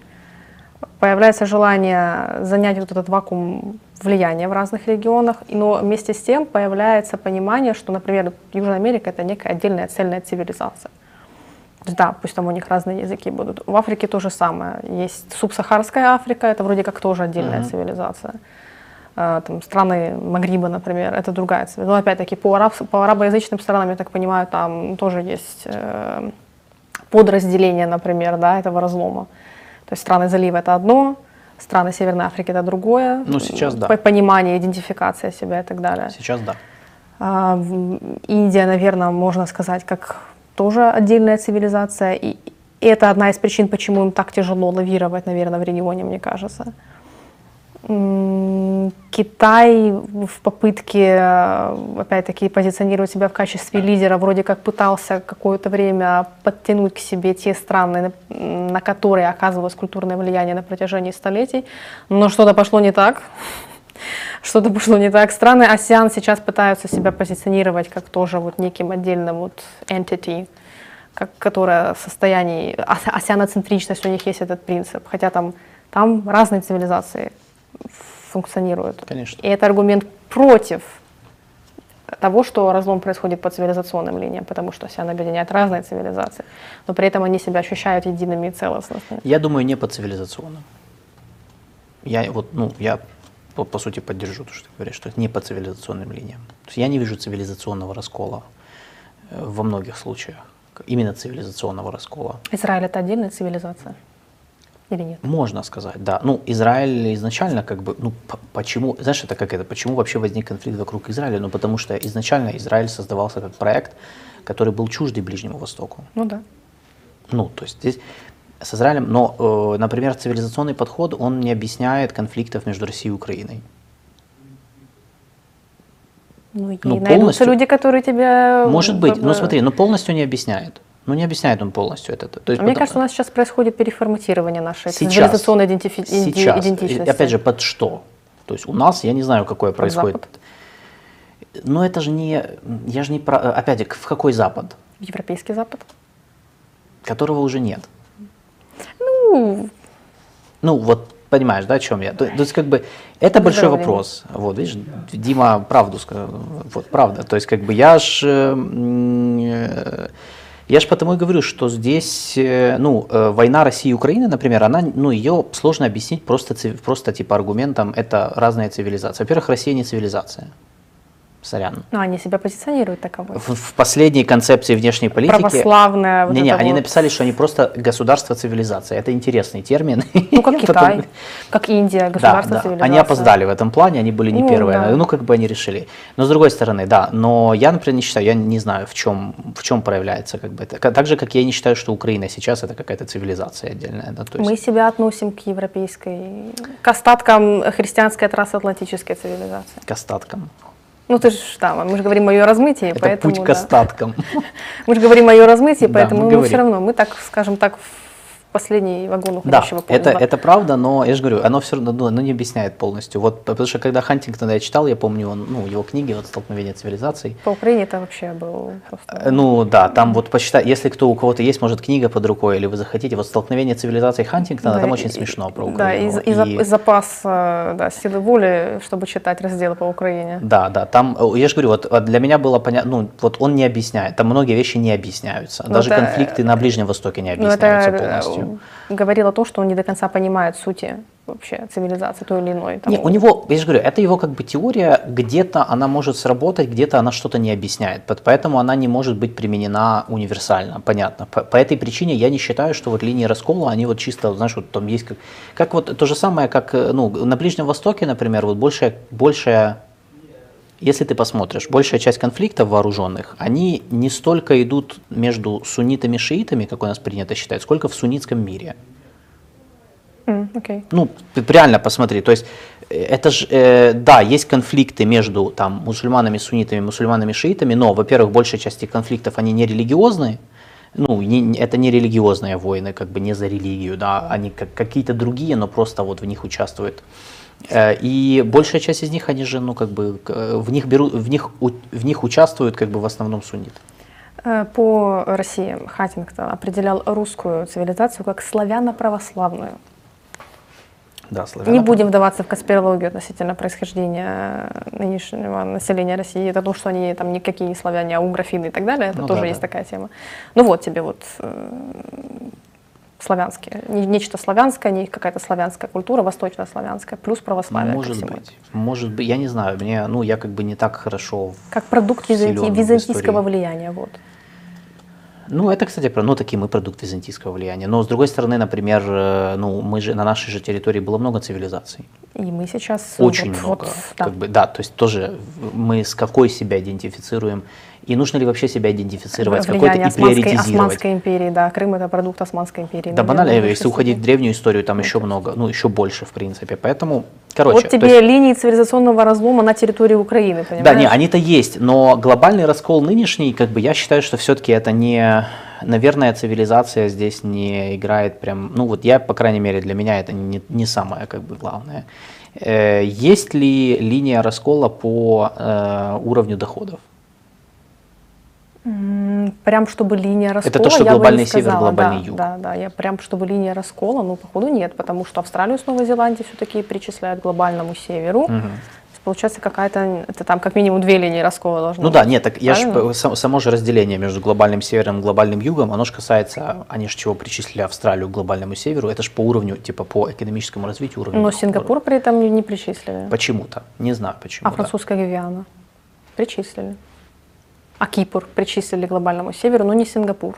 появляется желание занять вот этот вакуум влияния в разных регионах, но вместе с тем появляется понимание, что, например, Южная Америка — это некая отдельная цельная цивилизация. Да, пусть там у них разные языки будут. В Африке то же самое. Есть субсахарская Африка, это вроде как тоже отдельная uh-huh. цивилизация. А, там, страны Магриба, например, это другая цивилизация. Но опять-таки по, араб, по арабоязычным странам, я так понимаю, там тоже есть подразделение, например, да, этого разлома. То есть страны залива это одно, страны Северной Африки это другое. Ну, сейчас да. Понимание, идентификация себя и так далее. Сейчас да. А, Индия, наверное, можно сказать, как тоже отдельная цивилизация. И это одна из причин, почему им так тяжело лавировать, наверное, в регионе, мне кажется. Китай в попытке, опять-таки, позиционировать себя в качестве лидера вроде как пытался какое-то время подтянуть к себе те страны, на которые оказывалось культурное влияние на протяжении столетий, но что-то пошло не так. Что-то пошло не так. Страны ASEAN сейчас пытаются себя позиционировать как тоже вот неким отдельным вот entity, как, которая в состоянии, асианоцентричность, у них есть этот принцип, хотя там, там разные цивилизации функционируют. Конечно. И это аргумент против того, что разлом происходит по цивилизационным линиям, потому что ASEAN объединяет разные цивилизации, но при этом они себя ощущают едиными и целостными. Я думаю, не по цивилизационным. Я вот, ну, я по, по сути поддержу то, что ты говоришь, что это не по цивилизационным линиям. То есть я не вижу цивилизационного раскола э, во многих случаях, именно цивилизационного раскола. Израиль это отдельная цивилизация? Или нет? Можно сказать, да. Ну, Израиль изначально как бы, ну, почему, знаешь, это как это, почему вообще возник конфликт вокруг Израиля? Ну, потому что изначально Израиль создавался как проект, который был чуждый Ближнему Востоку. Ну да. Ну, то есть здесь с Израилем, но, э, например, цивилизационный подход, он не объясняет конфликтов между Россией и Украиной. Ну, и ну, найдутся люди, которые тебя... Может быть, ну смотри, но полностью не объясняет. Ну, не объясняет он полностью это. То есть, а мне кажется, у нас сейчас происходит переформатирование нашей сейчас, цивилизационной идентифи... сейчас. идентичности. Опять же, под что? То есть у нас, я не знаю, какое под происходит. Запад. Но это же не... Я же не про... Опять, в какой Запад? Европейский Запад. Которого уже нет. Ну... Ну, вот понимаешь, да, о чем я? То, то есть, как бы, это большой вопрос. Вот, видишь, Дима правду сказал. Вот, правда. То есть, как бы, я ж... Э, я же потому и говорю, что здесь, э, ну, э, война России и Украины, например, она, ну, ее сложно объяснить просто, просто типа аргументом, это разная цивилизация. Во-первых, Россия не цивилизация. Сорян. Но они себя позиционируют таковой. В, в последней концепции внешней политики... Православная. Вот не-не, они вот... написали, что они просто государство-цивилизация. Это интересный термин. Ну, как [LAUGHS] Китай, как Индия, государство-цивилизация. Да, да. Они опоздали в этом плане, они были не ну, первые. Да. Ну, как бы они решили. Но с другой стороны, да. Но я, например, не считаю, я не знаю, в чем, в чем проявляется как бы это. Так же, как я не считаю, что Украина сейчас это какая-то цивилизация отдельная. Да? Есть... Мы себя относим к европейской, к остаткам христианской трансатлантической цивилизации. К остаткам. Ну ты же, да, мы же говорим о ее размытии, Это поэтому... путь к остаткам. [LAUGHS] Мы же говорим о ее размытии, поэтому мы все равно, мы так, скажем так, последний вагон уходящего да, это, это правда, но я же говорю, оно все равно ну, оно не объясняет полностью. Вот, потому что когда Хантингтона я читал, я помню он, ну, его книги вот «Столкновение цивилизаций». По Украине это вообще был просто... Э, ну да, там вот посчитай, если кто у кого-то есть, может, книга под рукой, или вы захотите, вот «Столкновение цивилизаций» Хантингтона, да, там и, очень смешно про Украину. Да, и, и, и запас э, да, силы воли, чтобы читать разделы по Украине. Да, да, там, э, я же говорю, вот для меня было понятно, ну, вот он не объясняет, там многие вещи не объясняются, ну, даже это, конфликты на Ближнем Востоке не ну, объясняются это, полностью говорил о том, что он не до конца понимает сути вообще цивилизации той или иной. Там, Не, у него, я же говорю, это его как бы теория, где-то она может сработать, где-то она что-то не объясняет, поэтому она не может быть применена универсально, понятно. По, по этой причине я не считаю, что вот линии раскола, они вот чисто, знаешь, вот там есть как, как вот то же самое, как, э, ну, на Ближнем Востоке, например, вот большая, большая если ты посмотришь, большая часть конфликтов вооруженных, они не столько идут между суннитами и шиитами, как у нас принято считать, сколько в суннитском мире. М, окей. Ну, реально посмотри, то есть э, это же, э, да, есть конфликты между там мусульманами, суннитами, мусульманами, шиитами, но, во-первых, большая часть этих конфликтов, они не религиозные, ну, не- это не религиозные войны, как бы не за религию, да, они как какие-то другие, но просто вот в них участвуют. Э, И большая часть из них, они же, ну, как бы, э, в них берут, в них, в них участвуют, как бы, в основном сунниты. Э, По России Хаттингтон определял русскую цивилизацию как славяно-православную. Да, славяно. Не будем вдаваться в конспирологию относительно происхождения нынешнего населения России. Это то, что они там никакие не славяне, а угрофины и так далее. Это Ну тоже да, есть да. такая тема. Ну вот тебе вот славянские. Не- Нечто славянское, не какая-то славянская культура, восточнославянская, плюс православие. Может быть, может быть, я не знаю, мне, ну, я как бы не так хорошо Как продукт византи- византийского влияния. Вот. Ну, это, кстати, про, ну, такие мы продукт византийского влияния. Но, с другой стороны, например, э, ну, мы же, на нашей же территории было много цивилизаций. И мы сейчас... Очень вот- много. вот, да. Как бы, да, то есть тоже мы с какой себя идентифицируем, и нужно ли вообще себя идентифицировать с какой-то Влияние и приоритизировать. Османской империи, да, Крым это продукт Османской империи. Да, банально, если уходить в древнюю историю, там еще много, ну, еще больше, в принципе. Поэтому, короче. вот тебе есть- линии цивилизационного разлома на территории Украины, понимаешь? Да, не, они-то есть, но глобальный раскол нынешний, как бы я считаю, что все-таки это не, наверное, цивилизация здесь не играет прям, ну вот я, по крайней мере, для меня это не, не самое как бы главное. Э, есть ли линия раскола по э, уровню доходов? Прям чтобы линия раскола, то, что глобальный север, сказала, глобальный да, юг. Да, да, я прям чтобы линия раскола, ну, походу нет, потому что Австралию с Новой Зеландией все-таки причисляют к глобальному северу. Есть Получается какая-то, это там как минимум две линии раскола должно Ну быть. да, нет, так я ж, Правильно? сам- само же разделение между глобальным севером и глобальным югом, оно же касается, они же чего причислили Австралию к глобальному северу, это же по уровню, типа по экономическому развитию уровня. Но. Сингапур при этом не, причислили. Почему-то, не знаю почему. А да. французская Гвиана? Причислили. А Кипр причислили к глобальному северу, но не Сингапур.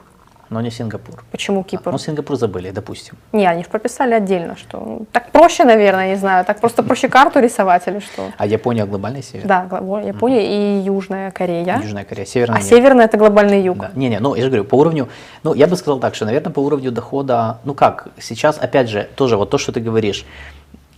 Но не Сингапур. Почему Кипр? Ну, Сингапур забыли, допустим. Не, они же прописали отдельно, что ну, так проще, наверное, не знаю, так просто проще карту рисовать или что. А Япония глобальный север? Да, Япония и Южная Корея. Южная Корея, Северная А нет. северная это глобальный юг. Да. Не-не, ну я же говорю, по уровню, ну я бы сказал так, что, наверное, по уровню дохода, ну как, сейчас, опять же, тоже вот то, что ты говоришь,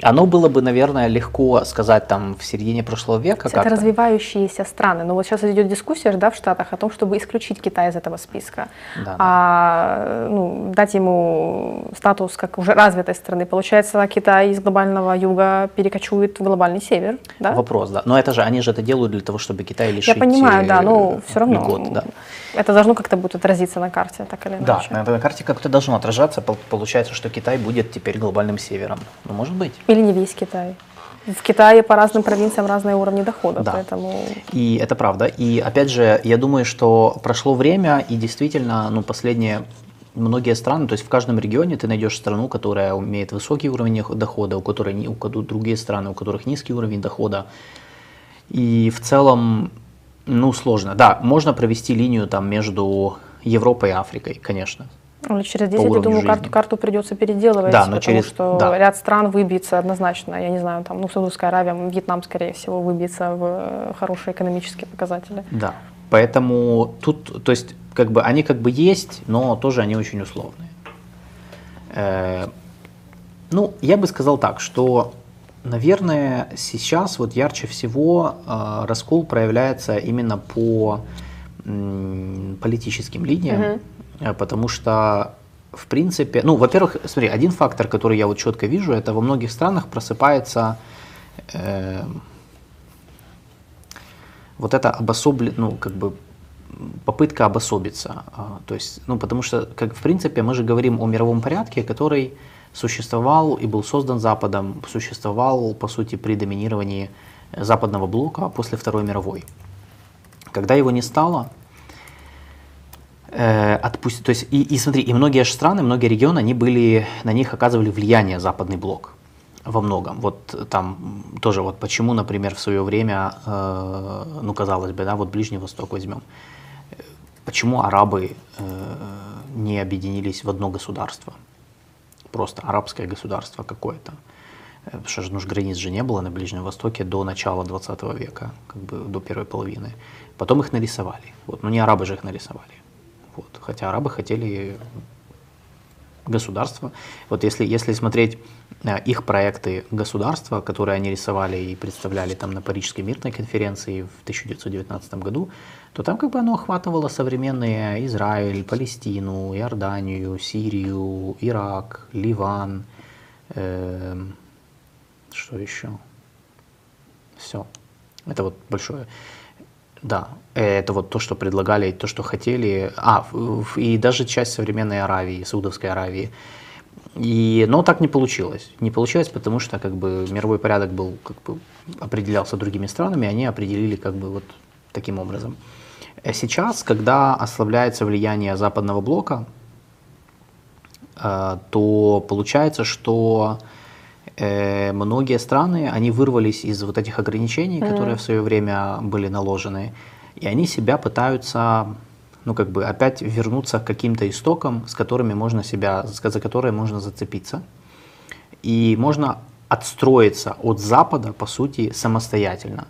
оно было бы, наверное, легко сказать там в середине прошлого века Это развивающиеся страны. Но вот сейчас идет дискуссия да, в Штатах о том, чтобы исключить Китай из этого списка. Да, а ну, дать ему статус как уже развитой страны. Получается, Китай из глобального юга перекочует в глобальный север. Да? Вопрос, да. Но это же, они же это делают для того, чтобы Китай лишить Я понимаю, да, но э, все равно льгот, да. это должно как-то будет отразиться на карте, так или Да, иначе. на этой карте как-то должно отражаться. Пол- Получается, что Китай будет теперь глобальным севером. Ну, может быть. Или не весь Китай. В Китае по разным провинциям разные уровни дохода, Да. поэтому И это правда. И опять же, я думаю, что прошло время, и действительно, ну, последние многие страны, то есть в каждом регионе ты найдешь страну, которая имеет высокий уровень дохода, у которой у другие страны, у которых низкий уровень дохода. И в целом, ну, сложно. Да, можно провести линию там между Европой и Африкой, конечно. Ну, через 10, я думаю, жизни. карту, карту придется переделывать, Да, но потому через- что да. ряд стран выбьется однозначно. Я не знаю, там, ну, Саудовская Аравия, Вьетнам, скорее всего, выбьется в э, хорошие экономические показатели. Да. Поэтому тут, то есть, как бы они как бы есть, но тоже они очень условные. Э, ну, я бы сказал так, что, наверное, сейчас вот ярче всего э, раскол проявляется именно по политическим линиям, Мгм. Э, потому что в принципе, ну, во-первых, смотри, один фактор, который я вот четко вижу, это во многих странах просыпается э, вот это обособле, ну, как бы попытка обособиться. а, То есть, ну, потому что, как в принципе, мы же говорим о мировом порядке, который существовал и был создан Западом, существовал, по сути, при доминировании западного блока после Второй мировой. Когда его не стало, э, отпусти- то есть, и, и смотри, и многие страны, многие регионы, они были, на них оказывали влияние западный блок. во многом. Вот там тоже вот почему, например, в свое время, э, ну казалось бы, да, вот Ближний Восток возьмем, почему арабы э, не объединились в одно государство, просто арабское государство какое-то. Э, потому что ну, границ же не было на Ближнем Востоке до начала 20 века, как бы до первой половины. Потом их нарисовали. Вот, но не арабы же их нарисовали. Вот. Хотя арабы хотели государства. Вот если, если смотреть э, их проекты государства, которые они рисовали и представляли там на Парижской мирной конференции в 1919 году, то там как бы оно охватывало современные Израиль, Палестину, Иорданию, Сирию, Ирак, Ливан, э, что еще? Все. Это вот большое. Да, это вот то, что предлагали, то, что хотели. А, и даже часть современной Аравии, Саудовской Аравии. И, но так не получилось. Не получилось, потому что как бы мировой порядок был как бы определялся другими странами, они определили как бы вот таким образом. А сейчас, когда ослабляется влияние западного блока, э, то получается, что э, многие страны, они вырвались из вот этих ограничений, mm-hmm. которые в свое время были наложены, и они себя пытаются, ну как бы опять вернуться к каким-то истокам, с которыми можно себя, за которые можно зацепиться, и можно отстроиться от Запада, по сути, самостоятельно.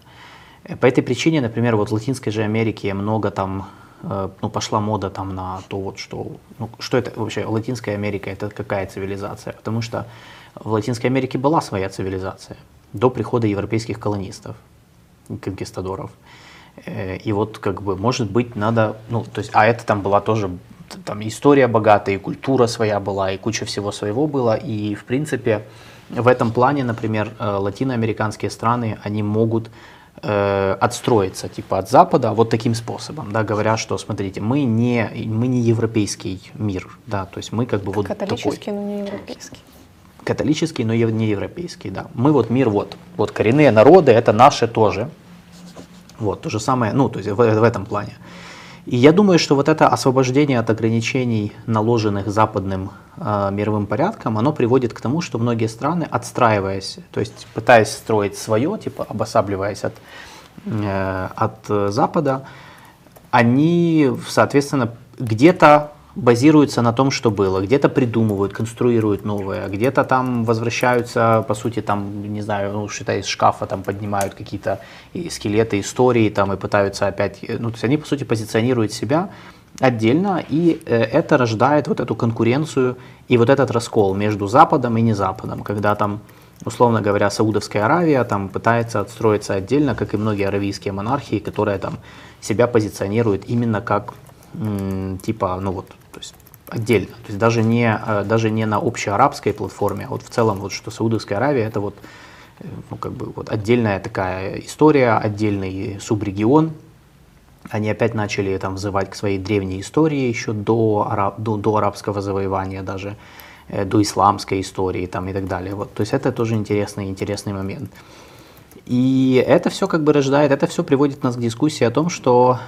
По этой причине, например, вот в Латинской же Америке много там э, ну, пошла мода там на то, вот, что, ну, что это вообще, Латинская Америка, это какая цивилизация? Потому что в Латинской Америке была своя цивилизация до прихода европейских колонистов, конкистадоров. Э, и вот как бы, может быть, надо, ну, то есть, а это там была тоже там история богатая, и культура своя была, и куча всего своего было, и в принципе в этом плане, например, э, латиноамериканские страны, они могут э, отстроиться типа от Запада вот таким способом, да, говоря, что смотрите, мы не мы не европейский мир, да, то есть мы как бы вот католический, такой. но не европейский католический, но не европейский, да. Мы вот мир, вот, вот коренные народы, это наши тоже. Вот, то же самое, ну, то есть в, в этом плане. И я думаю, что вот это освобождение от ограничений, наложенных западным э, мировым порядком, оно приводит к тому, что многие страны, отстраиваясь, то есть пытаясь строить свое, типа обосабливаясь от, э, от Запада, они, соответственно, где-то базируются на том, что было. Где-то придумывают, конструируют новое, где-то там возвращаются, по сути, там, не знаю, ну, что-то из шкафа там поднимают какие-то скелеты истории там и пытаются опять, ну, то есть они, по сути, позиционируют себя отдельно, и э, это рождает вот эту конкуренцию и вот этот раскол между Западом и не Западом, когда там, условно говоря, Саудовская Аравия там пытается отстроиться отдельно, как и многие аравийские монархии, которые там себя позиционируют именно как типа, ну вот, отдельно, то есть даже не, э, даже не на общеарабской платформе, а вот в целом, вот что Саудовская Аравия, это вот, э, ну, как бы вот отдельная такая история, отдельный субрегион, они опять начали там взывать к своей древней истории еще до, араб, до, до арабского завоевания даже, э, до исламской истории там и так далее. Вот, то есть это тоже интересный, интересный момент. И это все как бы рождает, это все приводит нас к дискуссии о том, что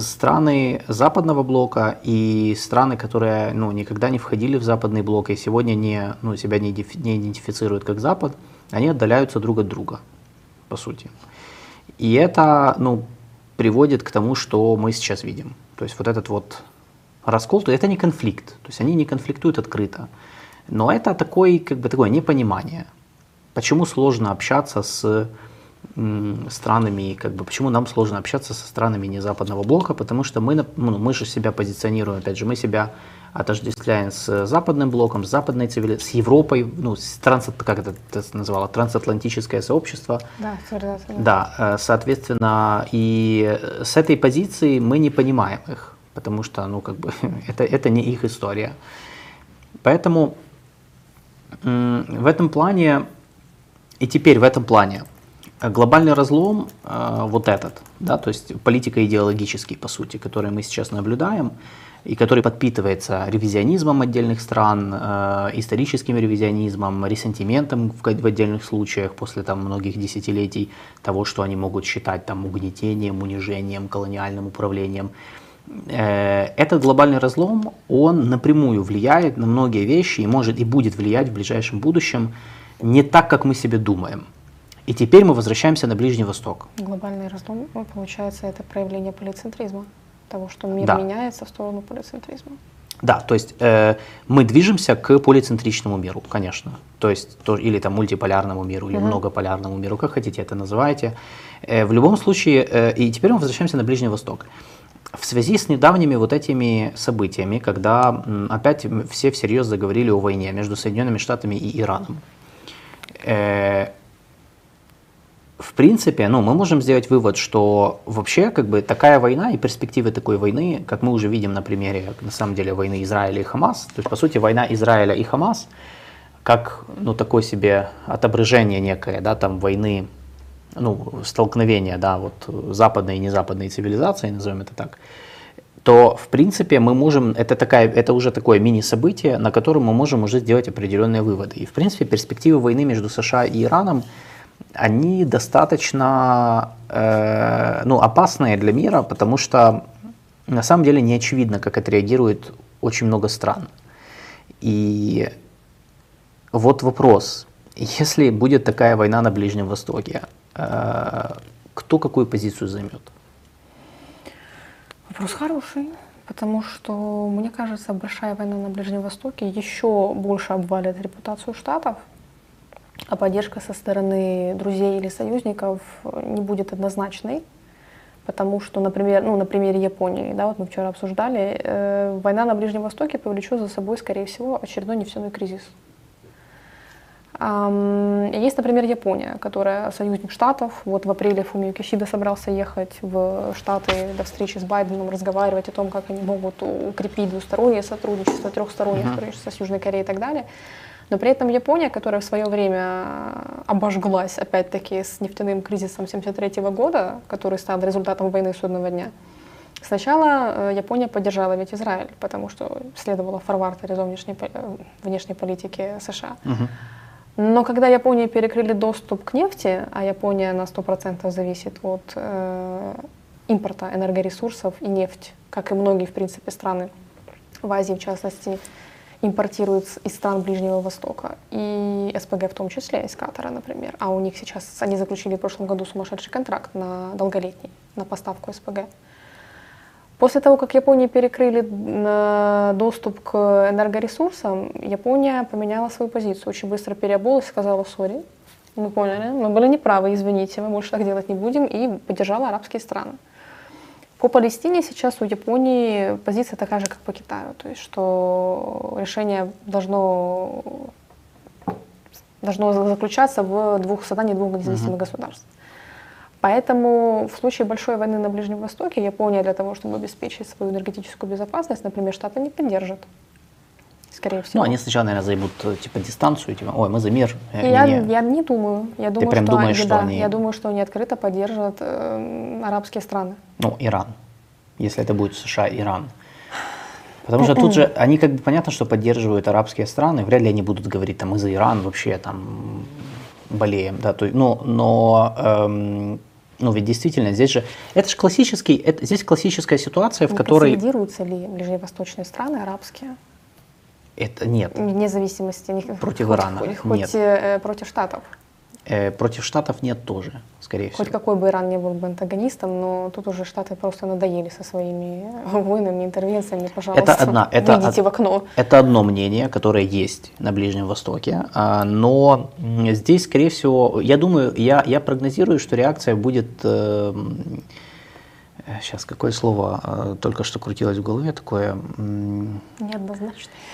страны западного блока и страны, которые ну, никогда не входили в западный блок и сегодня не, ну, себя не, не идентифицируют как Запад, они отдаляются друг от друга, по сути. И это ну, приводит к тому, что мы сейчас видим. То есть вот этот вот раскол, то это не конфликт, то есть они не конфликтуют открыто, но это такой, как бы такое непонимание. Почему сложно общаться с странами, как бы, почему нам сложно общаться со странами не западного блока, потому что мы, ну, мы же себя позиционируем, опять же, мы себя отождествляем с западным блоком, с западной цивилизацией, с Европой, ну, с транс, как это ты назвала, трансатлантическое сообщество. Да, да. Да, э, соответственно, и с этой позиции мы не понимаем их, потому что, ну, как бы, [LAUGHS] это, это не их история. Поэтому в этом плане, и теперь в этом плане, Глобальный разлом э, вот этот, да, то есть политико-идеологический, по сути, который мы сейчас наблюдаем, и который подпитывается ревизионизмом отдельных стран, э, историческим ревизионизмом, ресентиментом в, отдельных случаях после там, многих десятилетий того, что они могут считать там, угнетением, унижением, колониальным управлением. э, этот глобальный разлом, он напрямую влияет на многие вещи и может и будет влиять в ближайшем будущем не так, как мы себе думаем. И теперь мы возвращаемся на Ближний Восток. Глобальный разлом, ну, получается, это проявление полицентризма, того, что мир Да. меняется в сторону полицентризма. Да, то есть э, мы движемся к полицентричному миру, конечно. То есть, то, или там мультиполярному миру, или многополярному миру, как хотите это называйте. Э, в любом случае, э, и теперь мы возвращаемся на Ближний Восток. В связи с недавними вот этими событиями, когда м, опять все всерьез заговорили о войне между Соединенными Штатами и Ираном, э, в принципе, ну, мы можем сделать вывод, что вообще как бы такая война и перспективы такой войны, как мы уже видим на примере, на самом деле, войны Израиля и Хамас, то есть, по сути, война Израиля и Хамас, как, ну, такое себе отображение некое, да, там, войны, ну, столкновения, да, вот, западной и незападной цивилизации, назовем это так, то, в принципе, мы можем, это, такая, это уже такое мини-событие, на котором мы можем уже сделать определенные выводы. И, в принципе, перспективы войны между США и Ираном, они достаточно э, ну, опасные для мира, потому что на самом деле не очевидно, как отреагирует очень много стран. И вот вопрос, если будет такая война на Ближнем Востоке, э, кто какую позицию займет? Вопрос хороший, потому что, мне кажется, большая война на Ближнем Востоке еще больше обвалит репутацию Штатов, а поддержка со стороны друзей или союзников не будет однозначной, потому что, например, ну, на примере Японии, да, вот мы вчера обсуждали, э, война на Ближнем Востоке повлечет за собой, скорее всего, очередной нефтяной кризис. Ам, Есть, например, Япония, которая союзник Штатов. Вот в апреле Фумио Кишида собрался ехать в Штаты до встречи с Байденом, разговаривать о том, как они могут укрепить двустороннее сотрудничество, трехстороннее сотрудничество с Южной Кореей и так далее. Но при этом Япония, которая в свое время обожглась, опять-таки, с нефтяным кризисом 1973 года, который стал результатом войны судного дня, Сначала э, Япония поддержала ведь Израиль, потому что следовало фарвартере внешней, э, внешней политики США. Но когда Японии перекрыли доступ к нефти, а Япония на 100% зависит от э, импорта энергоресурсов и нефть, как и многие, в принципе, страны в Азии, в частности, импортируют из стран Ближнего Востока, и СПГ в том числе, из Катара, например. А у них сейчас, они заключили в прошлом году сумасшедший контракт на долголетний, на поставку СПГ. После того, как Японии перекрыли м, доступ к энергоресурсам, Япония поменяла свою позицию, очень быстро переобулась, сказала «сори», мы поняли, мы были неправы, извините, мы больше так делать не будем, и поддержала арабские страны. По Палестине сейчас у Японии позиция такая же, как по Китаю, то есть что решение должно, должно заключаться в двух создании двух независимых государств. Поэтому в случае большой войны на Ближнем Востоке Япония для того, чтобы обеспечить свою энергетическую безопасность, например, Штаты не поддержат. Скорее всего. Ну, они сначала, наверное, займут э, типа дистанцию, типа, ой, мы за мир. И я, не-не». я не думаю. Я думаю, прям что, думаешь, они, что да, они- я думаю, что они открыто поддержат э, арабские страны. Ну, Иран. Если это будет США, Иран. Потому что тут же они как бы понятно, что поддерживают арабские страны, вряд ли они будут говорить там мы за Иран вообще там болеем, да, то, есть, ну, но эм, ну ведь действительно здесь же это же классический, это, здесь классическая ситуация, в Не которой консолидируются ли ближневосточные страны арабские, это нет вне зависимости них- Против хоть- Ирана хоть, хоть, нет. э, против Штатов? Э, против штатов нет тоже, скорее Хоть всего. какой бы Иран не был бы антагонистом, но тут уже Штаты просто надоели со своими войнами, интервенциями, пожалуйста. одна- это од- в окно. Это одно мнение, которое есть на Ближнем Востоке, а, но здесь, скорее всего, я думаю, я, я прогнозирую, что реакция будет, сейчас какое слово э, только что крутилось в голове, такое, м, Неоднозначно. э, н-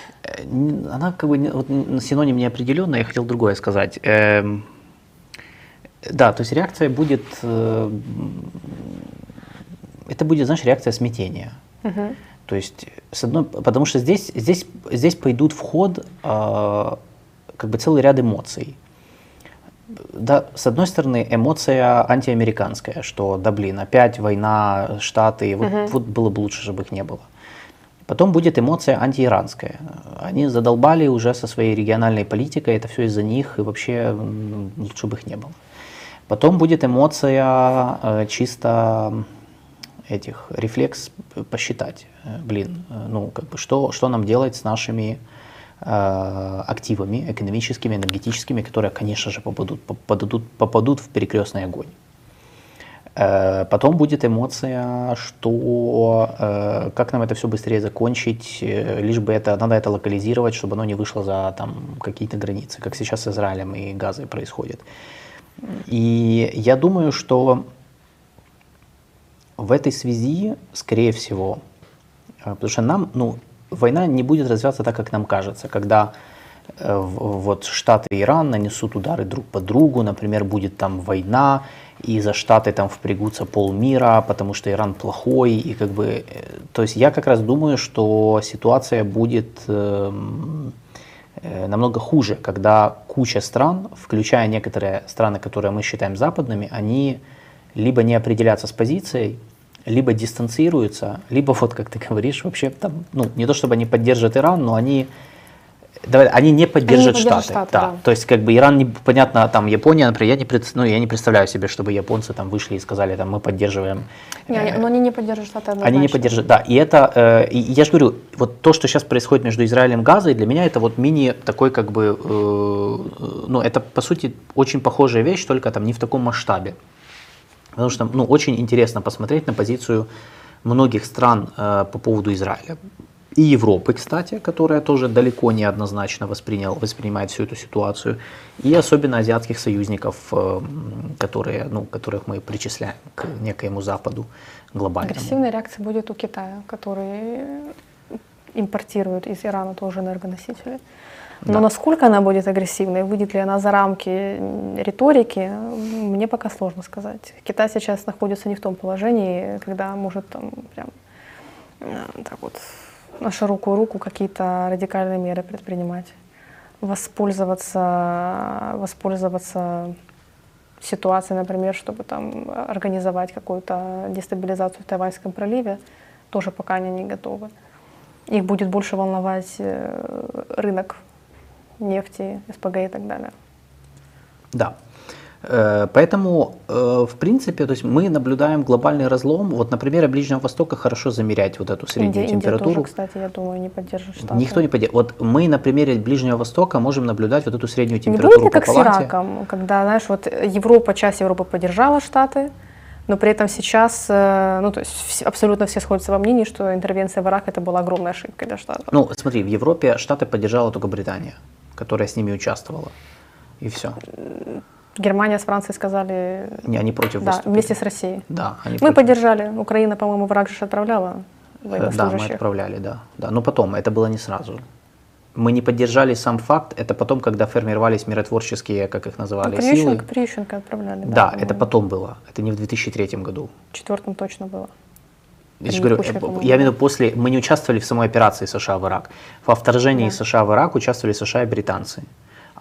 она как бы не- вот, синоним неопределенный, я хотел другое сказать. Эм, Да, то есть реакция будет, э, это будет, знаешь, реакция смятения. Мгм. То есть, с одной, потому что здесь, здесь, здесь пойдут в ход а, как бы целый ряд эмоций. Да, с одной стороны, эмоция антиамериканская, что, да блин, опять война, Штаты, вот, вот было бы лучше, чтобы их не было. Потом будет эмоция антииранская. Они задолбали уже со своей региональной политикой, это все из-за них, и вообще лучше бы их не было. Потом будет эмоция э, чисто этих рефлекс посчитать, э, блин, э, ну как бы что, что нам делать с нашими э, активами экономическими, энергетическими, которые, конечно же, попадут, попадут, попадут в перекрестный огонь. Э, потом будет эмоция, что э, как нам это все быстрее закончить, э, лишь бы это, надо это локализировать, чтобы оно не вышло за там, какие-то границы, как сейчас с Израилем и Газой происходит. И я думаю, что в этой связи, скорее всего, потому что нам, ну, война не будет развиваться так, как нам кажется, когда вот Штаты и Иран нанесут удары друг по другу, например, будет там война, и за Штаты там впрягутся полмира, потому что Иран плохой, и как бы, э, то есть я как раз думаю, что ситуация будет э, э, намного хуже, когда куча стран, включая некоторые страны, которые мы считаем западными, они либо не определятся с позицией, либо дистанцируются, либо вот, как ты говоришь, вообще там, ну, не то чтобы они поддержат Иран, но они Давай, они не поддержат они Штаты. Штаты да. Да. То есть, как бы Иран, не, понятно, там Япония, например, я не, пред, ну, я не представляю себе, чтобы японцы там вышли и сказали, там, мы поддерживаем. Не, э, но они не поддержат Штаты однозначно. Они не поддержат, да. И это, э, и я же говорю, вот то, что сейчас происходит между Израилем и Газой, для меня это вот мини такой, как бы, э, ну, это, по сути, очень похожая вещь, только там не в таком масштабе. Потому что, ну, очень интересно посмотреть на позицию многих стран э, по поводу Израиля и Европы, кстати, которая тоже далеко не однозначно воспринял, воспринимает всю эту ситуацию, и особенно азиатских союзников, э, которые, ну, которых мы причисляем к некоему Западу глобальному. Агрессивная реакция будет у Китая, который импортирует из Ирана тоже энергоносители. Но да. насколько она будет агрессивной, выйдет ли она за рамки риторики, мне пока сложно сказать. Китай сейчас находится не в том положении, когда может там прям э, так вот на широкую руку какие-то радикальные меры предпринимать, воспользоваться, воспользоваться ситуацией, например, чтобы там организовать какую-то дестабилизацию в Тайваньском проливе, тоже пока они не готовы. Их будет больше волновать э, рынок нефти, СПГ и так далее. Да. Э, поэтому, э, в принципе, то есть мы наблюдаем глобальный разлом. Вот на примере Ближнего Востока хорошо замерять вот эту среднюю Индия, температуру. Индия тоже, кстати, я думаю, не поддержит Штаты. Никто не поддержит. Вот мы на примере Ближнего Востока можем наблюдать вот эту среднюю температуру Не будет ли как с Ираком, когда, знаешь, вот Европа, часть Европы поддержала Штаты, но при этом сейчас, э, ну, то есть абсолютно все сходятся во мнении, что интервенция в Ирак это была огромной ошибкой для Штатов. Ну, смотри, в Европе Штаты поддержала только Британия, которая с ними участвовала. И все. Германия с Францией сказали... Не, они против Да, вместе с Россией. Да, они Мы против. поддержали. Украина, по-моему, враг же отправляла э, Да, мы отправляли, да. да. Но потом, это было не сразу. Мы не поддержали сам факт, это потом, когда формировались миротворческие, как их называли, ну, силы. Прищенко отправляли, да. Да, это потом было, это не в 2003 году. В четвертом точно было. Я, же говорю, куча, я имею в виду после, мы не участвовали в самой операции США в Ирак. Во вторжении да. США в Ирак участвовали США и британцы.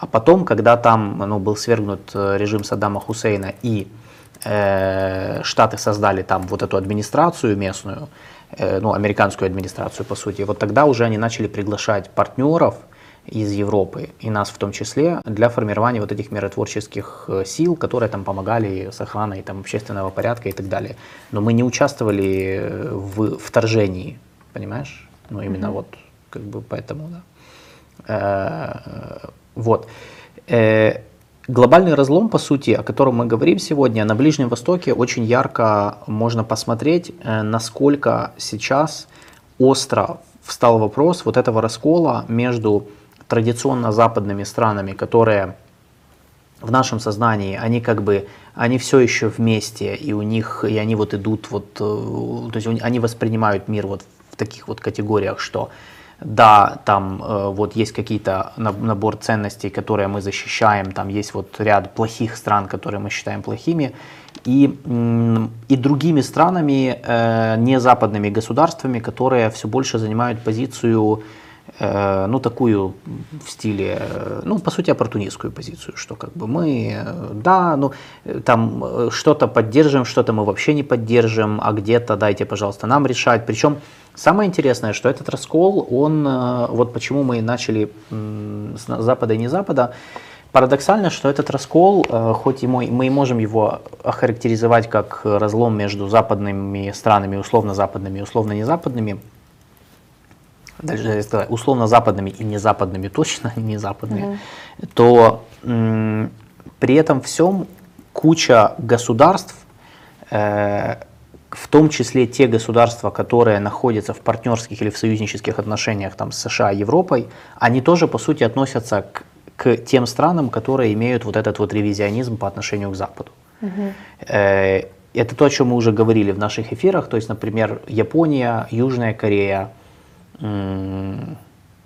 А потом, когда там ну, был свергнут э, режим Саддама Хусейна и э, Штаты создали там вот эту администрацию местную, э, ну, американскую администрацию, по сути, вот тогда уже они начали приглашать партнеров из Европы, и нас в том числе, для формирования вот этих миротворческих э, сил, которые там помогали с охраной там, общественного порядка и так далее. Но мы не участвовали э, в вторжении, понимаешь? Ну, именно mm-hmm. вот, как бы, поэтому, да. Вот. Э, глобальный разлом, по сути, о котором мы говорим сегодня, на Ближнем Востоке очень ярко можно посмотреть, э, насколько сейчас остро встал вопрос вот этого раскола между традиционно западными странами, которые в нашем сознании, они как бы, они все еще вместе, и у них, и они вот идут вот, э, то есть они воспринимают мир вот в таких вот категориях, что да, там э, вот есть какие-то набор ценностей, которые мы защищаем, там есть вот ряд плохих стран, которые мы считаем плохими, и, и другими странами, э, не западными государствами, которые все больше занимают позицию ну, такую в стиле, э, ну, по сути, оппортунистскую позицию, что как бы мы, э, да, ну, там что-то поддержим, что-то мы вообще не поддержим, а где-то дайте, пожалуйста, нам решать. Причем самое интересное, что этот раскол, он, вот почему мы начали с Запада и не Запада, Парадоксально, что этот раскол, э, хоть и мы, мы можем его охарактеризовать как разлом между западными странами, условно-западными и условно-незападными, даже если сказать, условно-западными и незападными, точно не западными, [LAUGHS] Мгм. то м, при этом всем куча государств, э, в том числе те государства, которые находятся в партнерских или в союзнических отношениях там, с США и Европой, они тоже, по сути, относятся к, к тем странам, которые имеют вот этот вот ревизионизм по отношению к Западу. Э, Это то, о чем мы уже говорили в наших эфирах. То есть, например, Япония, Южная Корея,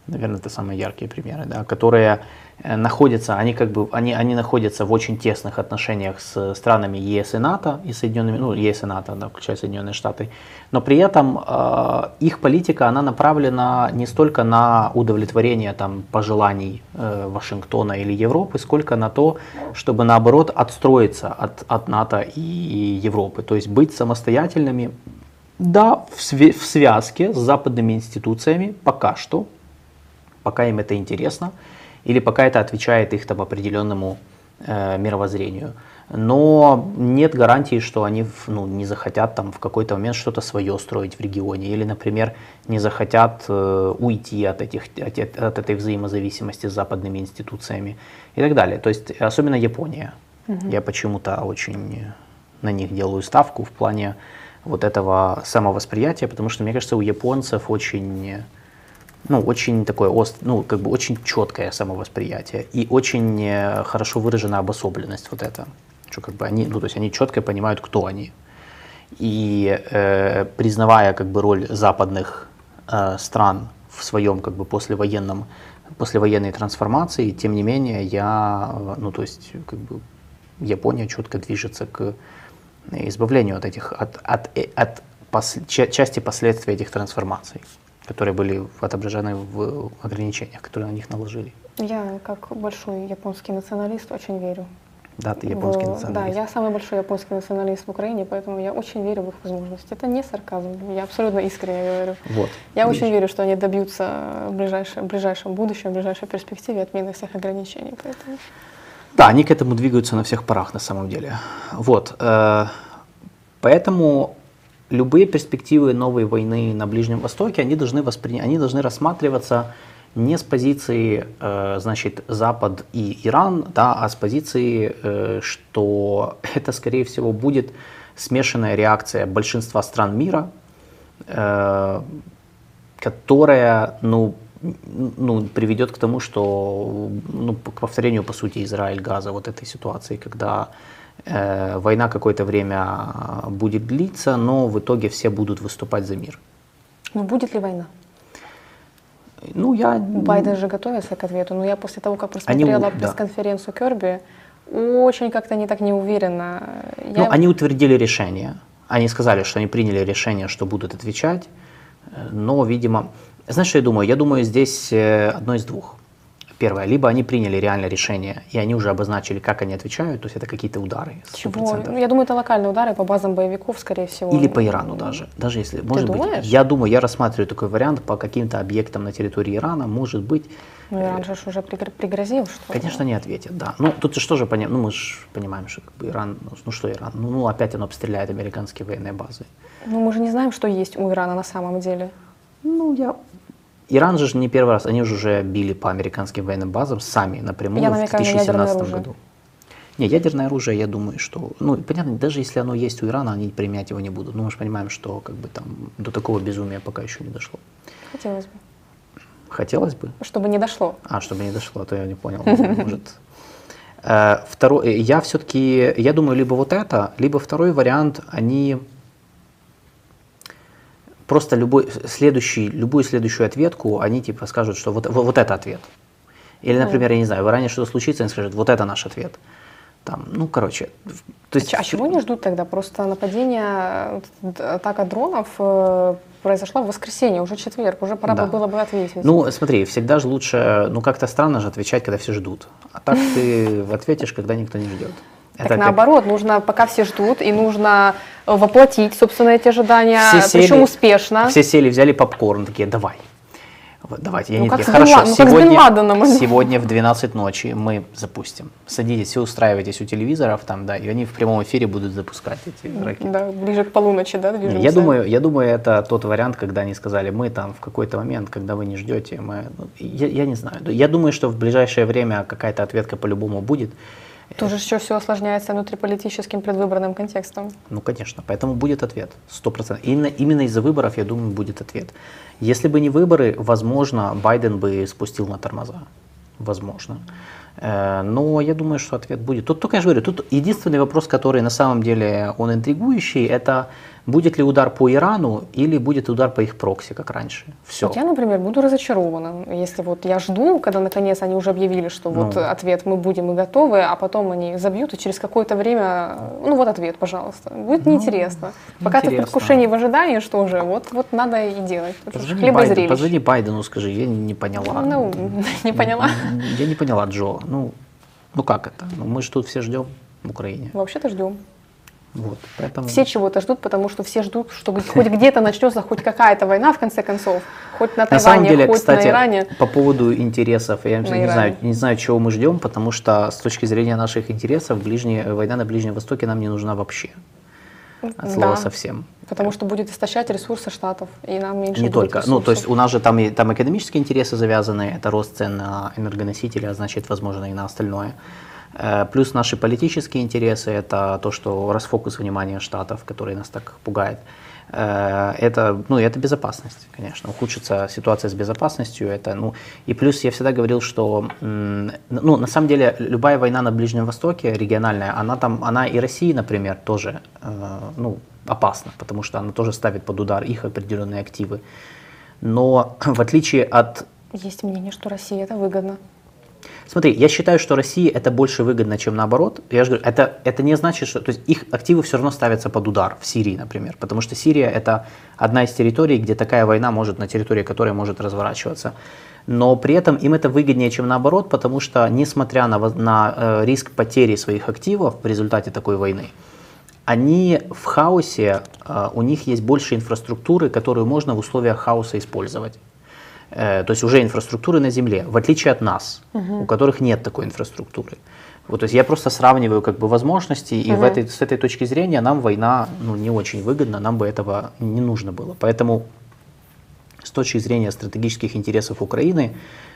наверное, это самые яркие примеры, да, которые э, находятся, они как бы, они, они находятся в очень тесных отношениях с странами ЕС и НАТО, и Соединенными, ну, ЕС и НАТО, да, включая Соединенные Штаты, но при этом э, их политика, она направлена не столько на удовлетворение там пожеланий э, Вашингтона или Европы, сколько на то, чтобы наоборот отстроиться от, от НАТО и Европы, то есть быть самостоятельными, да, в, све- в связке с западными институциями пока что, пока им это интересно, или пока это отвечает их там определенному э, мировоззрению. Но нет гарантии, что они ну, не захотят там в какой-то момент что-то свое строить в регионе, или, например, не захотят э, уйти от, этих, от, от этой взаимозависимости с западными институциями и так далее. То есть особенно Япония. Я почему-то очень на них делаю ставку в плане вот этого самовосприятия, потому что, мне кажется, у японцев очень ну, очень такое, ост- ну, как бы очень четкое самовосприятие и очень э, хорошо выражена обособленность вот это. Что как бы они, ну, то есть они четко понимают, кто они. И э, признавая как бы роль западных э, стран в своем как бы послевоенном, послевоенной трансформации, тем не менее я, ну, то есть как бы Япония четко движется к избавлению от этих, от, от, э, от пос- ча- части последствий этих трансформаций, которые были отображены в ограничениях, которые на них наложили. Я, как большой японский националист, очень верю. Да, ты японский в- националист. Да, я самый большой японский националист в Украине, поэтому я очень верю в их возможности. Это не сарказм, я абсолютно искренне говорю. Вот. Я видишь? очень верю, что они добьются в ближайшем, в ближайшем будущем, в ближайшей перспективе отмены всех ограничений. Поэтому Да, они к этому двигаются на всех парах на самом деле. Вот. э, Поэтому любые перспективы новой войны на Ближнем Востоке, они должны, воспри... они должны рассматриваться не с позиции, э, значит, Запад и Иран, да, а с позиции, э, что [LAUGHS] это, скорее всего, будет смешанная реакция большинства стран мира, которая, ну, ну, приведет к тому, что, ну, к повторению, по сути, Израиль-Газа вот этой ситуации, когда э, война какое-то время будет длиться, но в итоге все будут выступать за мир. ну, будет ли война? Ну, я... Байден же готовится к ответу, но я после того, как Они у- просмотрела да. пресс-конференцию Керби, очень как-то не так не уверена. Ну, Я- они утвердили решение. Они сказали, что они приняли решение, что будут отвечать. Но, видимо, знаешь, что я думаю? Я думаю, здесь э, одно из двух. Первое, либо они приняли реально решение, и они уже обозначили, как они отвечают, то есть это какие-то удары. 100%. Чего? Я думаю, это локальные удары по базам боевиков, скорее всего. Или по Ирану даже. Даже если, может быть, думаешь? я думаю, я рассматриваю такой вариант по каким-то объектам на территории Ирана, может быть, Ну, Иран же ж уже пригр- пригрозил, что... Конечно, не ответит, да. Ну, тут же что же понятно, ну, мы же понимаем, что как бы Иран, ну, ну, что Иран, ну, ну, опять оно обстреляет американские военные базы. Ну, мы же не знаем, что есть у Ирана на самом деле. Ну, я... Иран же не первый раз, они же уже били по американским военным базам сами напрямую Я в намекаю на ядерное 2017 оружие. году. Не, ядерное оружие, я думаю, что, ну, понятно, даже если оно есть у Ирана, они применять его не будут. Ну, мы же понимаем, что как бы там до такого безумия пока еще не дошло. Хотелось бы. Хотелось бы, Чтобы не дошло. А, чтобы не дошло, а то я не понял. [LAUGHS] Может. Э, Второй, я все-таки, я думаю, либо вот это, либо второй вариант, они просто любой следующий, любую следующую ответку, они типа скажут, что вот, вот, вот это ответ. Или, например, я не знаю, в Иране что-то случится, они скажут, вот это наш ответ. Там, ну, короче, то есть А чего не ждут тогда? Просто нападение, э, атака дронов э, произошла в воскресенье, уже четверг, уже пора Да. бы было бы ответить. Ну, смотри, всегда же лучше, ну, как-то странно же отвечать, когда все ждут. А так ты [LAUGHS] ответишь, когда никто не ждет. Так как- наоборот, нужно, пока все ждут, и нужно э, воплотить, собственно, эти ожидания, Все сели- причем успешно. Все сели, взяли попкорн, такие, давай. Вот, давайте, я Ну, не как Бен хорошо, ну, как с сегодня, [LAUGHS] сегодня в 12 ночи мы запустим. Садитесь, все устраивайтесь у телевизоров там, да, и они в прямом эфире будут запускать эти ракеты. Да, ближе к полуночи, да, движемся. Я думаю, я думаю, это тот вариант, когда они сказали, мы там в какой-то момент, когда вы не ждете, мы, ну, я, я не знаю. Я думаю, что в ближайшее время какая-то ответка по-любому будет. Тоже еще все осложняется внутриполитическим предвыборным контекстом. Ну, конечно, поэтому будет ответ, сто процентов. Именно, именно из-за выборов, я думаю, будет ответ. Если бы не выборы, возможно, Байден бы спустил на тормоза. Возможно. Э, Но я думаю, что ответ будет. Тут только я же говорю, тут единственный вопрос, который на самом деле он интригующий, это будет ли удар по Ирану или будет удар по их прокси, как раньше. Все. Вот я, например, буду разочарована, если вот я жду, когда наконец они уже объявили, что вот Ну. ответ мы будем и готовы, а потом они забьют, и через какое-то время, ну вот ответ, пожалуйста. Будет неинтересно. Пока ты в Ну, интересно. предвкушении, в ожидании, что же, вот, вот надо и делать. Позвони, хлеба Байден- зрелищ. позвони Байдену, скажи, я не поняла. Ну, [LAUGHS] не поняла. Я не поняла, Джо. Ну, ну как это? Ну, мы же тут все ждем в Украине. Вообще-то ждем. Вот, поэтому... Все чего-то ждут, потому что все ждут, что [LAUGHS] хоть где-то начнется хоть какая-то война, в конце концов. Хоть на На самом Тайване, деле, хоть кстати, на Иране. по поводу интересов, я не Иране. знаю, не знаю, чего мы ждем, потому что с точки зрения наших интересов ближняя, война на Ближнем Востоке нам не нужна вообще. От слова Да. совсем. Потому что будет истощать ресурсы штатов, и нам меньше Не будет только. Ну, то есть ресурсов. у нас же там, и, там экономические интересы завязаны, это рост цен на энергоносители, а значит, возможно, и на остальное. Э, Плюс наши политические интересы, это то, что расфокус внимания штатов, который нас так пугает. Э, Это, ну, это безопасность, конечно. Ухудшится ситуация с безопасностью. Это, ну, и плюс я всегда говорил, что ну, на самом деле любая война на Ближнем Востоке, региональная, она там, она и России, например, тоже э, ну, опасна, потому что она тоже ставит под удар их определенные активы. Но [CLEARS THROAT] в отличие от Есть мнение, что России это выгодно. Смотри, я считаю, что России это больше выгодно, чем наоборот. Я же говорю, это, это не значит, что... То есть их активы все равно ставятся под удар в Сирии, например. Потому что Сирия это одна из территорий, где такая война может, на территории которой может разворачиваться. Но при этом им это выгоднее, чем наоборот, потому что, несмотря на, на э, риск потери своих активов в результате такой войны, они в хаосе, э, у них есть больше инфраструктуры, которую можно в условиях хаоса использовать. Э, То есть уже инфраструктуры на земле, в отличие от нас, у которых нет такой инфраструктуры. Вот, то есть я просто сравниваю как бы возможности, и в этой, с этой точки зрения нам война ну, не очень выгодна, нам бы этого не нужно было. Поэтому с точки зрения стратегических интересов Украины,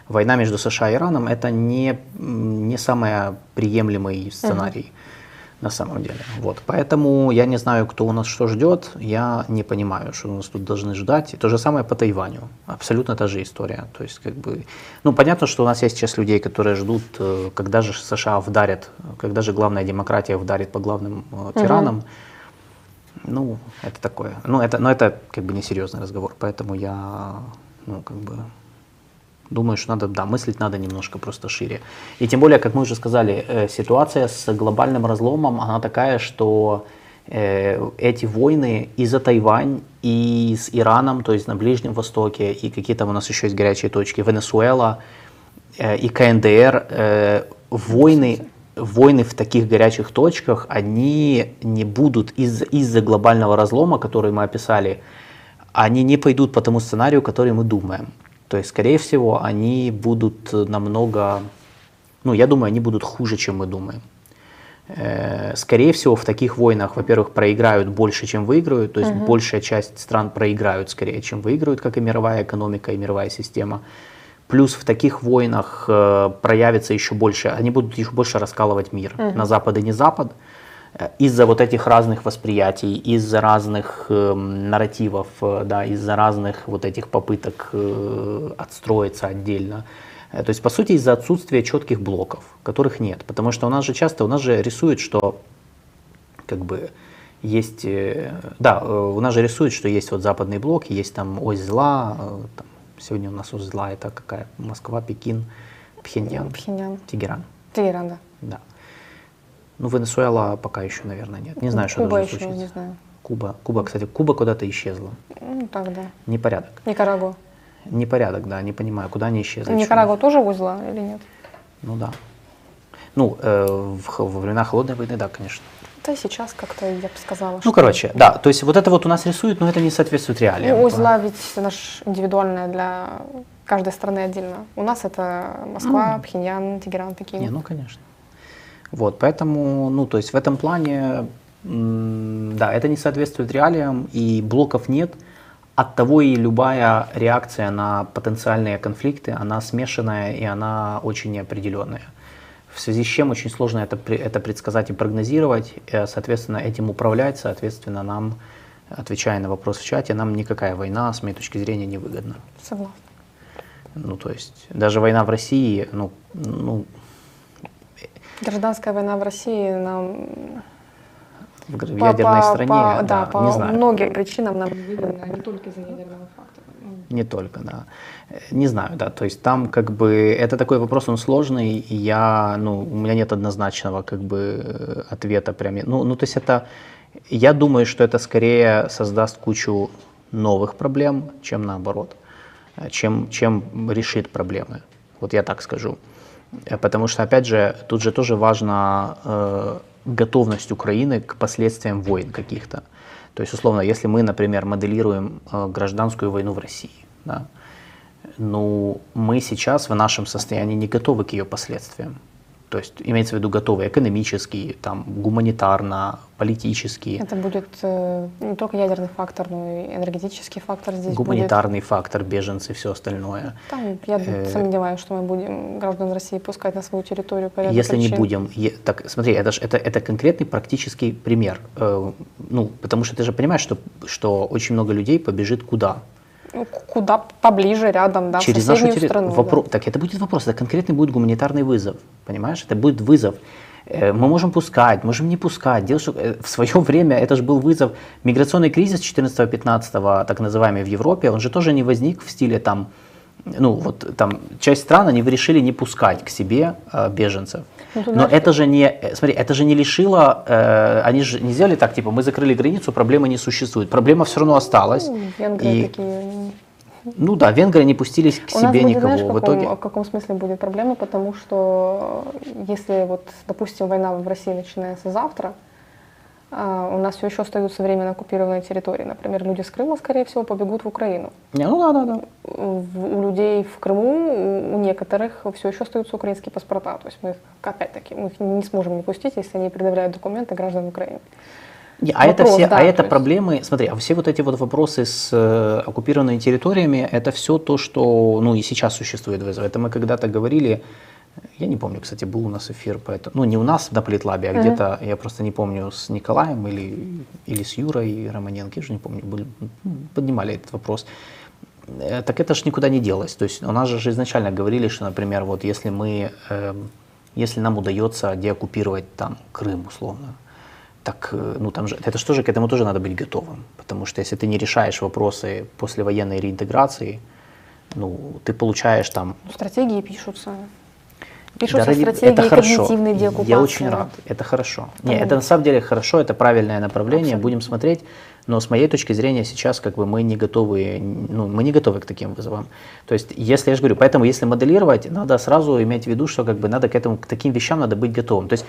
война между США и Ираном это не, не самый приемлемый сценарий на самом деле. Вот. Поэтому я не знаю, кто у нас что ждет, я не понимаю, что у нас тут должны ждать. И то же самое по Тайваню. Абсолютно та же история. То есть, как бы, ну, понятно, что у нас есть сейчас людей, которые ждут, э, когда же США вдарят, когда же главная демократия вдарит по главным э, тиранам. Ну, это такое. Ну, это, но это как бы несерьезный разговор, поэтому я, ну, как бы, думаю, что надо, да, мыслить надо немножко просто шире. И тем более, как мы уже сказали, э, ситуация с глобальным разломом, она такая, что э, эти войны и за Тайвань, и с Ираном, то есть на Ближнем Востоке, и какие там у нас еще есть горячие точки, Венесуэла, э, и КНДР, э, войны, войны в таких горячих точках, они не будут из- из-за глобального разлома, который мы описали, они не пойдут по тому сценарию, который мы думаем. То есть, скорее всего, они будут намного, ну, я думаю, они будут хуже, чем мы думаем. Э, Скорее всего, в таких войнах, во-первых, проиграют больше, чем выиграют, то есть большая часть стран проиграют скорее, чем выиграют, как и мировая экономика, и мировая система. Плюс в таких войнах э, проявится еще больше, они будут еще больше раскалывать мир на Запад и не Запад э, из-за вот этих разных восприятий, из-за разных эм, нарративов, э, да, из-за разных вот этих попыток э, отстроиться отдельно. Э, То есть, по сути, из-за отсутствия четких блоков, которых нет. Потому что у нас же часто, у нас же рисуют, что как бы есть, э, да, э, у нас же рисуют, что есть вот западный блок, есть там ось зла, э, там, сегодня у нас ось зла это какая? Москва, Пекин, Пхеньян, Пхеньян. Тегеран, Тегеран, да. да. Ну, Венесуэла пока еще, наверное, нет. Не знаю, что Куба должно еще, случиться. не знаю. Куба, Куба, кстати, Куба куда-то исчезла. Ну, так, да. Непорядок. Никарагуа. Непорядок, да, не понимаю, куда они исчезли. Никарагуа тоже узла или нет? Ну да. Ну, э, в, во времена холодной войны, да, конечно. Да сейчас как-то, я бы сказала, Ну, что... короче, да, то есть вот это вот у нас рисуют, но это не соответствует реалиям. Ну, узла ведь наш индивидуальная для каждой страны отдельно. У нас это Москва, Пхеньян, Тегеран, Пекин. Не, ну, конечно. Вот, поэтому, ну, то есть в этом плане, да, это не соответствует реалиям, и блоков нет. От того и любая реакция на потенциальные конфликты, она смешанная и она очень неопределенная. В связи с чем очень сложно это, это предсказать и прогнозировать, э, соответственно, этим управлять, соответственно, нам, отвечая на вопрос в чате, нам никакая война, с моей точки зрения, не выгодна. Согласна. Ну, то есть, даже война в России, ну, ну Гражданская война в России нам в, ядерной по- стране, по- да, по не знаю. многим причинам нам выгодно, не только из-за ядерного фактора. Не только, да. Не знаю, да. То есть там как бы это такой вопрос, он сложный, и я, ну, у меня нет однозначного как бы э, ответа прям. Ну, ну, то есть это, я думаю, что это скорее создаст кучу новых проблем, чем наоборот, э, чем, чем решит проблемы. Вот я так скажу. Э, Потому что, опять же, тут же тоже важна э, готовность Украины к последствиям войн каких-то. То есть, условно, если мы, например, моделируем э, гражданскую войну в России, да, ну, мы сейчас в нашем состоянии не готовы к ее последствиям. То есть, имеется в виду готовы экономически, там, гуманитарно, политически, Это будет э, не только ядерный фактор, но и энергетический фактор здесь гуманитарный фактор, беженцы, все остальное. будет. Там, я Э, сомневаюсь, что мы будем граждан России пускать на свою территорию по Если не причин. будем, е- так смотри, это ж это, это конкретный практический пример. Э, ну, потому что ты же понимаешь, что, что очень много людей побежит куда? Ну, куда поближе, рядом, да, в через нашу соседнюю территорию. страну. да. Так это будет вопрос, это конкретный будет гуманитарный вызов, понимаешь? Это будет вызов. Э, Мы можем пускать, можем не пускать. Дело, что э, в свое время это же был вызов. Миграционный кризис 14-15, так называемый, в Европе, он же тоже не возник в стиле там, ну вот там часть стран они решили не пускать к себе э, беженцев. Ну, Но это же не, э, смотри, это же не лишило, э, они же не сделали так, типа, мы закрыли границу, проблемы не существует. Проблема все равно осталась. Ну, Венгры И- такие. Ну да, венгры не пустились к У себе будет, никого. знаешь, в в каком, итоге в каком смысле будет проблема, потому что если вот, допустим, война в России начинается завтра, а, у нас все еще остаются временно оккупированные территории. Например, люди с Крыма, скорее всего, побегут в Украину. Не, ну да, да, да. В- у людей в Крыму, у- некоторых все еще остаются украинские паспорта. То есть мы их, опять-таки, мы их не сможем не пустить, если они предъявляют документы граждан Украины. Не, а это Вопрос, все, да, а то это есть- проблемы, смотри, а все вот эти вот вопросы с э, оккупированными территориями, это все то, что, ну, и сейчас существует вызов. Это мы когда-то говорили, я не помню, кстати, был у нас эфир по этому, ну, не у нас на Политлабе, а где-то, я просто не помню, с Николаем или, или с Юрой Романенко, я уже не помню, были, м, поднимали этот вопрос. Э, Так это ж никуда не делось. То есть у нас же изначально говорили, что, например, вот если мы, эм, если нам удается деоккупировать там Крым, условно, так, э, ну там же, это что же к этому тоже надо быть готовым. Потому что если ты не решаешь вопросы послевоенной реинтеграции, ну, ты получаешь там... Ну, Стратегии пишутся. Да Пишутся ради- стратегии это хорошо. когнитивной деоккупации. Я очень рад. Это хорошо. Не, Мгм. это на самом деле хорошо, это правильное направление, Абсолютно. будем смотреть. Но с моей точки зрения сейчас как бы мы не готовы, ну, мы не готовы к таким вызовам. То есть, если я же говорю, поэтому если моделировать, надо сразу иметь в виду, что как бы надо к этому, к таким вещам надо быть готовым. То есть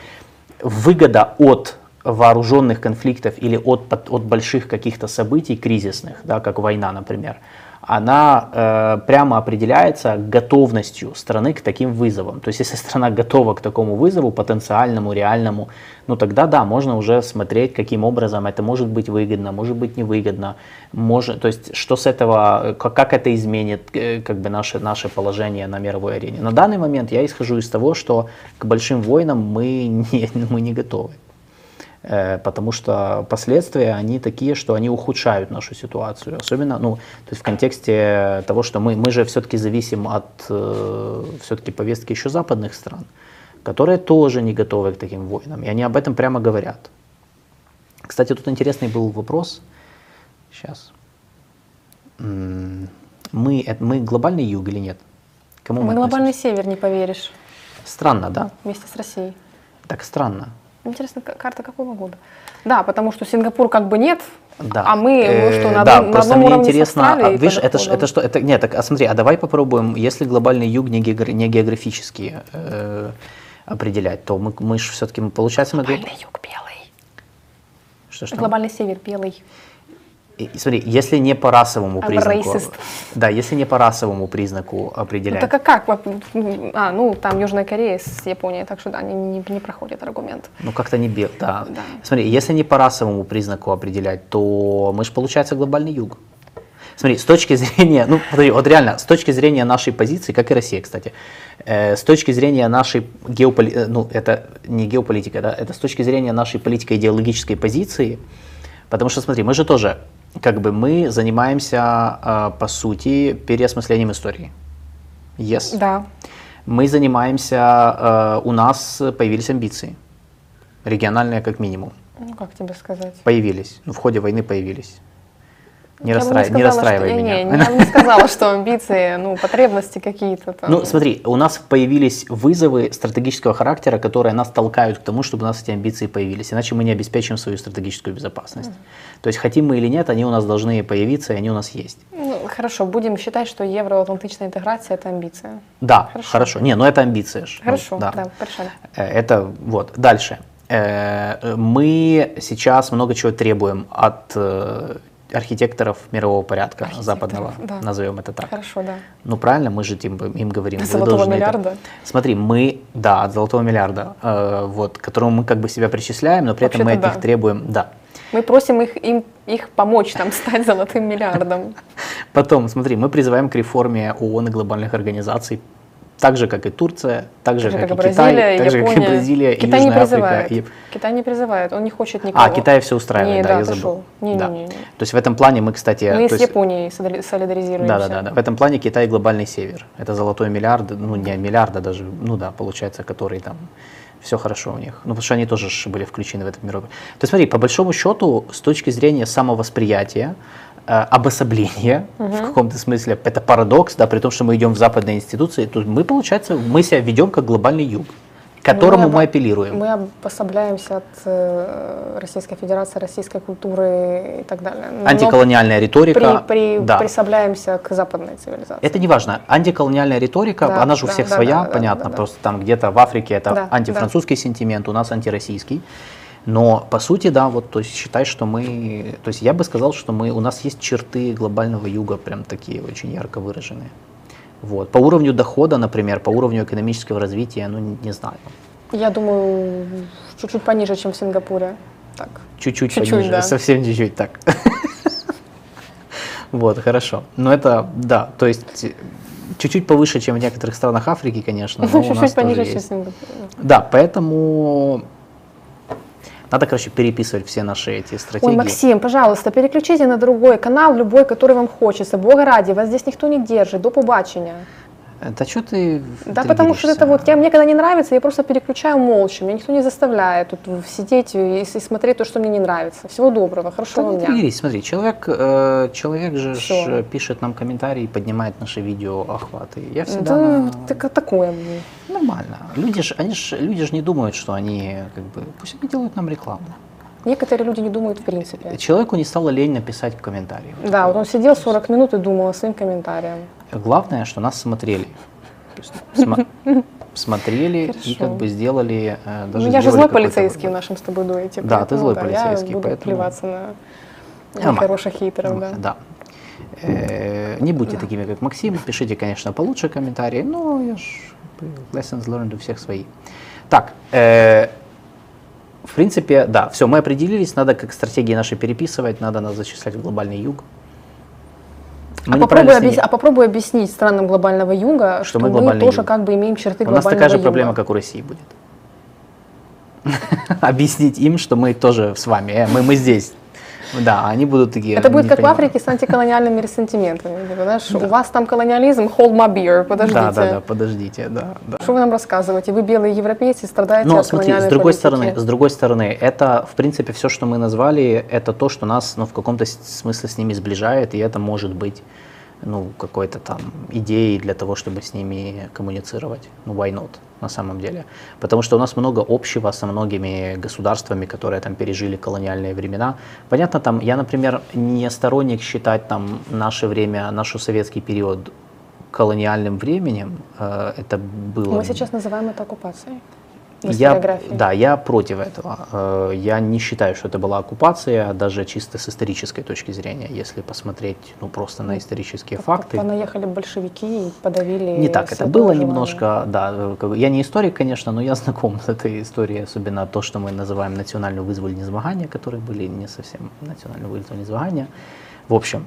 выгода от вооруженных конфликтов или от, от больших каких-то событий кризисных, да, как война, например, она э, прямо определяется готовностью страны к таким вызовам. То есть, если страна готова к такому вызову, потенциальному, реальному, ну тогда да, можно уже смотреть, каким образом это может быть выгодно, может быть невыгодно, может, то есть, что с этого, э, как, как это изменит э, как бы наше, наше положение на мировой арене. На данный момент я исхожу из того, что к большим войнам мы [LAUGHS] не, мы не готовы. Э, потому что последствия, они такие, что они ухудшают нашу ситуацию. Особенно, ну, то есть в контексте того, что мы, мы же все-таки зависим от э, все-таки повестки еще западных стран, которые тоже не готовы к таким войнам. И они об этом прямо говорят. Кстати, тут интересный был вопрос. Сейчас. Мы, это- мы глобальный юг или нет? Кому Мы мы глобальный север, не поверишь, Странно, да? вместе с Россией. Так странно. Интересно, карта какого года? Да, потому что Сингапур как бы нет, Да. а мы, мы что, на, Э, да, на просто одном мне интересно, а, видишь, это, ж- это что, это, нет, так, а смотри, а давай попробуем, если глобальный юг не, геогра- не географически э, определять, то мы, мы же все-таки, получается, мы... Глобальный юг белый. Что, что? Глобальный север белый. И, смотри, если не по расовому I'm признаку, racist. да, если не по расовому признаку Ну, определять, так а как? А, ну там Южная Корея с Японией, так что да, не, не, не проходит аргумент. ну как-то не бел, да. Да. Смотри, если не по расовому признаку определять, то мы же получается глобальный юг. Смотри, с точки зрения, ну, подожди, вот реально, с точки зрения нашей позиции, как и Россия, кстати, э, с точки зрения нашей геополитики, ну, это не геополитика, да, это с точки зрения нашей политико-идеологической позиции, потому что, смотри, мы же тоже, как бы, мы занимаемся, э, по сути, переосмыслением истории. Yes. Да. Мы занимаемся, э, у нас появились амбиции, региональные как минимум, Ну как тебе сказать? появились, ну, в ходе войны появились. Не, расстраивай, не сказала, расстраивай что, меня. Не, не, я бы не сказала, что амбиции, ну, потребности какие-то там. Ну, смотри, у нас появились вызовы стратегического характера, которые нас толкают к тому, чтобы у нас эти амбиции появились. Иначе мы не обеспечим свою стратегическую безопасность. То есть, хотим мы или нет, они у нас должны появиться, и они у нас есть. Ну, хорошо, будем считать, что евроатлантичная интеграция – это амбиция. Да, Хорошо. хорошо. Не, но это амбиция. Ну, Хорошо, да. да, порешали. Э, Это вот. Дальше. Э, Мы сейчас много чего требуем от э, архитекторов мирового порядка Архитекторов, западного, да. назовем это так. Хорошо, да. Ну правильно, мы же им, им говорим. вы Золотого должны это- миллиарда? Смотри, мы, да, от золотого миллиарда, э, вот, которому мы как бы себя причисляем, но при этом мы от них да. требуем, да. Мы просим их, им, их помочь нам стать золотым миллиардом. [LAUGHS] Потом, смотри, мы призываем к реформе ООН и глобальных организаций, так же, как и Турция, так же, Так как, как и и Бразилия, Китай, так же, как и. Бразилия, и Китай не Южная Африка. призывает. и- Китай не призывает, он не хочет никого. А, Китай все устраивает, Не, да, да, я забыл. Не, да. не, не, не. То есть в этом плане мы, кстати... Мы с есть- Японией солидари- солидаризируемся. Да, да, да, да. В этом плане Китай глобальный север. Это золотой миллиард, ну не миллиард, а даже, ну да, получается, который там все хорошо у них. Ну, потому что они тоже были включены в этот мир. То есть смотри, по большому счету, с точки зрения самовосприятия, э, обособления, в каком-то смысле, это парадокс, да, при том, что мы идем в западные институции, то мы, получается, мы себя ведем как глобальный юг, к которому Мы мы, обо- апеллируем. Мы обособляемся от э, Российской Федерации, российской культуры и так далее. Но Антиколониальная риторика. при, при, да. присобляемся к западной цивилизации. Это не важно. Антиколониальная риторика, Да, она же у да, всех да, своя, да, да, понятно. да, да. Просто там где-то в Африке это Да, антифранцузский сентимент, у нас антироссийский. Но по сути, да, вот, то есть считай, что мы, то есть я бы сказал, что мы, у нас есть черты глобального юга прям такие очень ярко выраженные. Вот. По уровню дохода, например, по уровню экономического развития, ну не, не знаю, Я думаю, чуть-чуть пониже, чем в Сингапуре. Так. чуть-чуть, Чуть-чуть, пониже, да. совсем чуть-чуть так. Вот, хорошо. Но это, да, то есть чуть-чуть повыше, чем в некоторых странах Африки, конечно, Чуть-чуть пониже, чем в. Сингапуре. Да, поэтому надо, короче, переписывать все наши эти стратегии. Ой, Максим, пожалуйста, переключите на другой канал, любой, который вам хочется. Бога ради, вас здесь никто не держит. До побачення. Да что ты Да, потому что это вот, я, мне когда не нравится, я просто переключаю молча. Меня никто не заставляет тут сидеть и, и смотреть то, что мне не нравится. Всего доброго, Да хорошего не вам дня. триггерись, смотри, человек, э, человек же ж, э, пишет нам комментарии, поднимает наши видео охваты. Я всегда Да, на- так, такое. блин. нормально. Люди же, они ж, люди ж не думают, что они как бы, пусть они делают нам рекламу. Некоторые люди не думают в принципе. Человеку не стало лень написать в комментарии. Да, вот он сидел 40 минут и думал своим комментарием. Главное, что нас смотрели. [LAUGHS] Смотрели и как бы сделали, э, даже ну, я же злой полицейский в нашем с тобой дуэте. Да, ты злой да, полицейский, Я буду поэтому- плеваться на Нормально. хороших хейтеров, да. Да. Э, Не будьте такими, как Максим. Пишите, конечно, получше комментарии. Но я ж lessons learned у всех свои. Так, э, в принципе, да, все, мы определились, надо как стратегии наши переписывать, надо нас зачислять в глобальный юг. Мы А попробуй, объяс- а попробуй объяснить странам глобального юга, что, мы мы, глобальный тоже юг. как бы имеем черты У нас глобального такая же юга. проблема, как у России будет. [LAUGHS] Объяснить им, что мы тоже с вами, э, мы, мы здесь. Да, они будут такие. Это будет как в понимаю. Африке с антиколониальными ресентиментами. Типа, знаешь, у вас там колониализм, hold my beer, подождите. Да, да, да, подождите, да, да. Что вы нам рассказываете? Вы белые европейцы страдаете Но от смотри, с другой политики. стороны, с другой стороны, это в принципе все, что мы назвали, это то, что нас, ну, в каком-то смысле с ними сближает, и это может быть, ну, какой-то там идеей для того, чтобы с ними коммуницировать. Ну, why not, на самом деле. Потому что у нас много общего со многими государствами, которые там пережили колониальные времена. Понятно, там, я, например, не сторонник считать там наше время, наш советский период колониальным временем. Э, Это было Мы сейчас называем это оккупацией. Я, да, я против этого. Э, Я не считаю, что это была оккупация, даже чисто с исторической точки зрения, если посмотреть ну, просто на исторические По- факты. Понаехали большевики и подавили Не так это было желания. немножко, да. э, как Я не историк, конечно, но я знаком с этой историей, особенно то, что мы называем национальное вызвольные змагания, которые были не совсем национальные вызвольные змагания. В общем,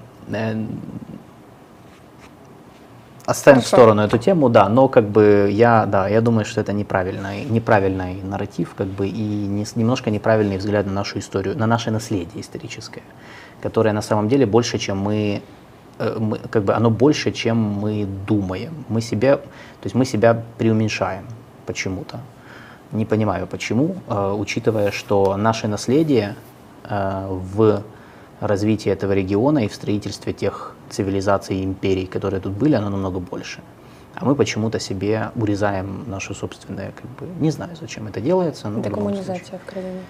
оставим в Хорошо. сторону эту тему, да, но как бы я, да, я думаю, что это неправильный, неправильный нарратив, как бы и не- немножко неправильный взгляд на нашу историю, на наше наследие историческое, которое на самом деле больше, чем мы э, мы, как бы оно больше, чем мы думаем. Мы себя, то есть мы себя преуменьшаем почему-то. Не понимаю почему, э, учитывая, что наше наследие э, в развитии этого региона и в строительстве тех цивилизаций и империй, которые тут были, оно намного больше. А мы почему-то себе урезаем наше собственное, как бы, не знаю, зачем это делается. но. Декоммунизация в Крыму.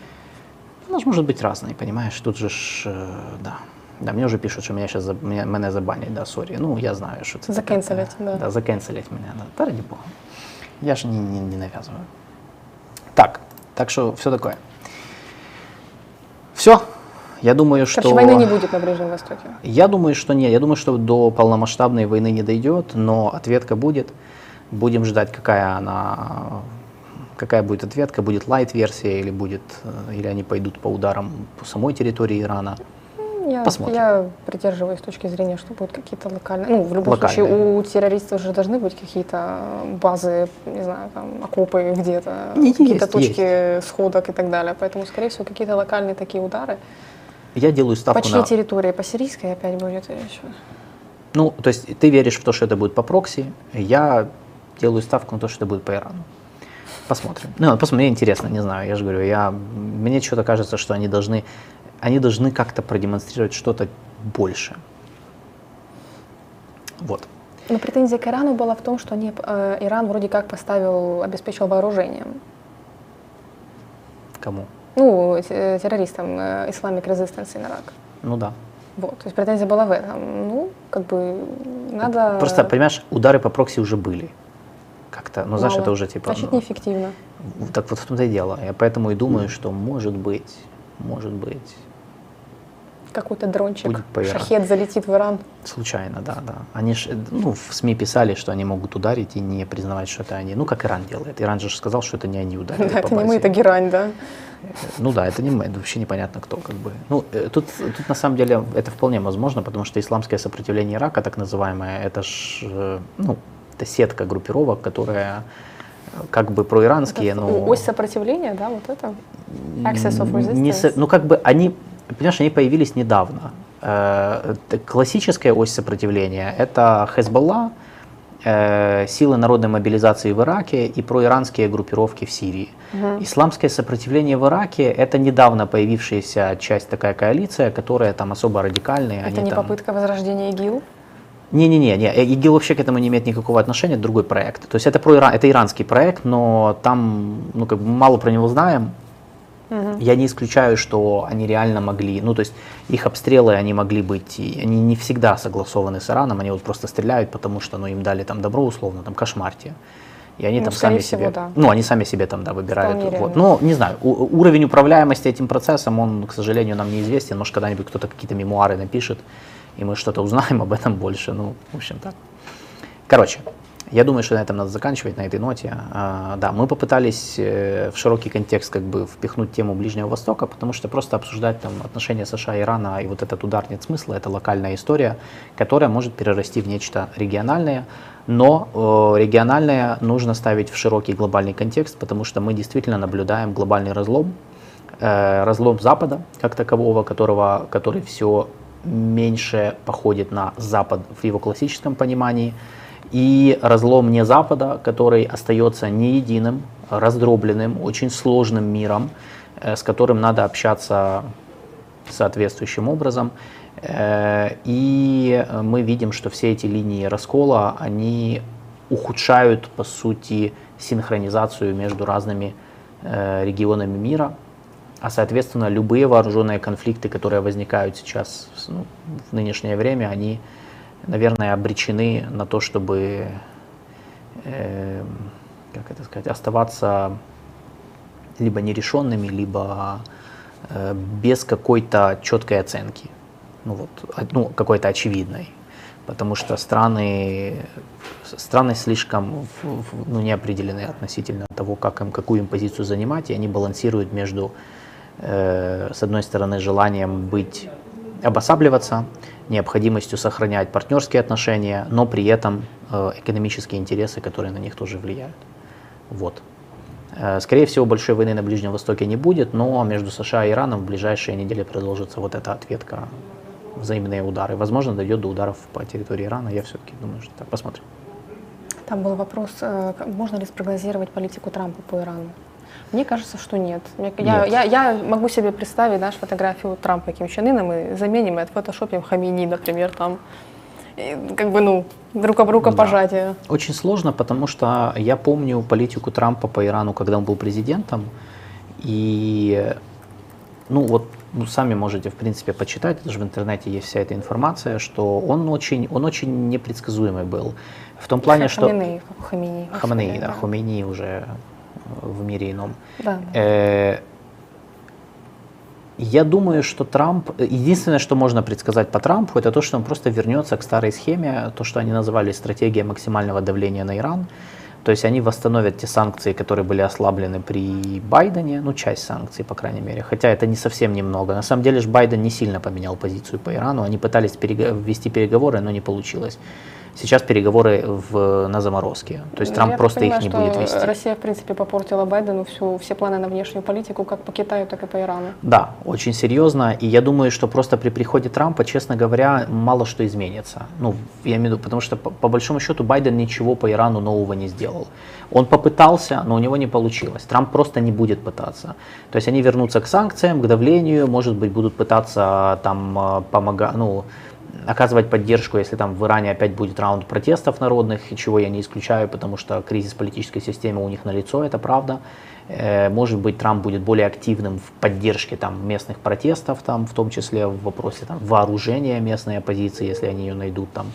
У нас может быть разный, понимаешь? Тут же ж, э, да. Да, мне уже пишут, що мене сейчас за, мене, мене забанять, да, сорі. Ну, я знаю, це таке. Закенселять, да. Да, закенселять мене, да. Та ради бога. Я ж не, не, не навязываю. Так, так что все такое. Все. Я думаю, что... Короче, войны не будет на Ближнем Востоке. Я думаю, что нет. Я думаю, что до полномасштабной войны не дойдет, но ответка будет. Будем ждать, какая она, какая будет ответка. Будет лайт-версия или будет, э, или они пойдут по ударам по самой территории Ирана. Я, Посмотрим. я придерживаюсь точки зрения, что будут какие-то локальные. Ну, в любом Локальные. случае, у террористов же должны быть какие-то базы, не знаю, там, окопы где-то, какие-то есть, точки сходок и так далее. Поэтому, скорее всего, какие-то локальные такие удары. Я делаю ставку По чьей на... территории? По сирийской опять будет или что? Ну, то есть ты веришь в то, что это будет по прокси. Я делаю ставку на то, что это будет по Ирану. Посмотрим. Ну, посмотрим, мне интересно, не знаю, я же говорю, я, мне что-то кажется, что они должны, они должны как-то продемонстрировать что-то больше. Вот. Но претензия к Ирану была в том, что они, э, Иран вроде как поставил, обеспечил вооружением. Кому? Ну, те- террористам э, Islamic Resistance in Iraq. Ну да. Вот, то есть претензия была в этом. Ну, как бы надо... Просто, понимаешь, удары по прокси уже были. Как-то, ну, знаешь, Мало. это уже типа... Значит, ну, неэффективно. так вот в том-то и дело. Я поэтому и думаю, что может быть, может быть, Какой-то дрончик, Будет шахет залетит в Иран. Случайно, да, да. Они ж, ну, в СМИ писали, что они могут ударить и не признавать, что это они. Ну, как Иран делает. Иран же сказал, что это не они ударили [LAUGHS] Да, это не мы, это Герань, да. Ну да, это не мы, это вообще непонятно кто, как бы. Ну, э, тут, тут на самом деле это вполне возможно, потому что исламское сопротивление Ирака, так называемое, это ж, э, ну, это сетка группировок, которая э, как бы проиранские, Это но... Ось сопротивления, да, вот это. Access of Не resistance. со- ну, как бы они, понимаешь, они появились недавно. Классическая ось сопротивления – это Хезболла, силы народной мобилизации в Ираке и проиранские группировки в Сирии. Исламское сопротивление в Ираке – это недавно появившаяся часть такая коалиция, которая там особо радикальные. Это они не там... попытка возрождения ИГИЛ? Не-не-не, не, э, ИГИЛ вообще к этому не имеет никакого отношения, это другой проект. То есть это, про Иран, это иранский проект, но там, ну, как бы мало про него знаем. Я не исключаю, что они реально могли, ну, то есть их обстрелы, они могли быть, они не всегда согласованы с Ираном, они вот просто стреляют, потому что, ну, им дали там добро условно, там, кошмарьте. И они Ну, там сами всего, себе, да. ну, они сами себе там, да, выбирают. Вполне Вот. Но, не знаю, у- уровень управляемости этим процессом, он, к сожалению, нам неизвестен. Может, когда-нибудь кто-то какие-то мемуары напишет, и мы что-то узнаем [LAUGHS] об этом больше. Ну, в общем, так. Короче, я думаю, что на этом надо заканчивать, на этой ноте. А, да, мы попытались э, в широкий контекст как бы впихнуть тему Ближнего Востока, потому что просто обсуждать там отношения США и Ирана и вот этот удар нет смысла. Это локальная история, которая может перерасти в нечто региональное. Но э, региональное нужно ставить в широкий глобальный контекст, потому что мы действительно наблюдаем глобальный разлом, э, разлом Запада как такового, которого, который все меньше походит на Запад в его классическом понимании, и разлом не Запада, который остается не единым, раздробленным, очень сложным миром, э, с которым надо общаться соответствующим образом. Э, И мы видим, что все эти линии раскола, они ухудшают, по сути, синхронизацию между разными э, регионами мира, а соответственно любые вооруженные конфликты, которые возникают сейчас ну, в нынешнее время, они, наверное, обречены на то, чтобы, э, как это сказать, оставаться либо нерешенными, либо э, без какой-то четкой оценки, ну вот, ну, какой-то очевидной. Потому что страны, страны слишком ну, не определены относительно того, как им, какую им позицию занимать, и они балансируют между, э, с одной стороны, желанием быть обосабливаться, необходимостью сохранять партнерские отношения, но при этом э, экономические интересы, которые на них тоже влияют. Вот. Э, скорее всего, большой войны на Ближнем Востоке не будет, но между США и Ираном в ближайшие недели продолжится вот эта ответка, взаимные удары. Возможно, дойдет до ударов по территории Ирана. Я все-таки думаю, что так. Посмотрим. Там был вопрос, э, можно ли спрогнозировать политику Трампа по Ирану? Мне кажется, что нет. Я, нет. Я, я могу себе представить наш фотографию Трампа и Ким Чен Ына, мы заменим и отфотошопим Хамини, например, там. И, как бы, ну, рука, рукопожатие. Да. Очень сложно, потому что я помню политику Трампа по Ирану, когда он был президентом, и, ну, вот ну, сами можете, в принципе, почитать, даже в интернете есть вся эта информация, что он очень, он очень непредсказуемый был. В том плане, что... Хаминеи, Хамини. Хаминеи, да, Хамини уже в мире ином. Да. Э, я думаю, что Трамп, единственное, что можно предсказать по Трампу, это то, что он просто вернется к старой схеме, то, что они называли стратегия максимального давления на Иран. То есть они восстановят те санкции, которые были ослаблены при Байдене, ну часть санкций, по крайней мере, хотя это не совсем немного. На самом деле же Байден не сильно поменял позицию по Ирану, они пытались перег... ввести переговоры, но не получилось. Сейчас переговоры в, на заморозке. То есть Трамп Я просто понимаю, их не будет вести. Россия, в принципе, попортила Байдену всю, все планы на внешнюю политику, как по Китаю, так и по Ирану. Да, очень серьезно. И я думаю, что просто при приходе Трампа, честно говоря, мало что изменится. Ну, я имею в виду, потому что по, по большому счету Байден ничего по Ирану нового не сделал. Он попытался, но у него не получилось. Трамп просто не будет пытаться. То есть они вернутся к санкциям, к давлению, может быть, будут пытаться там э, помогать, ну, оказывать поддержку, если там в Иране опять будет раунд протестов народных, чего я не исключаю, потому что кризис политической системы у них налицо, это правда. Э, может быть, Трамп будет более активным в поддержке там, местных протестов, там, в том числе в вопросе там, вооружения местной оппозиции, если они ее найдут там,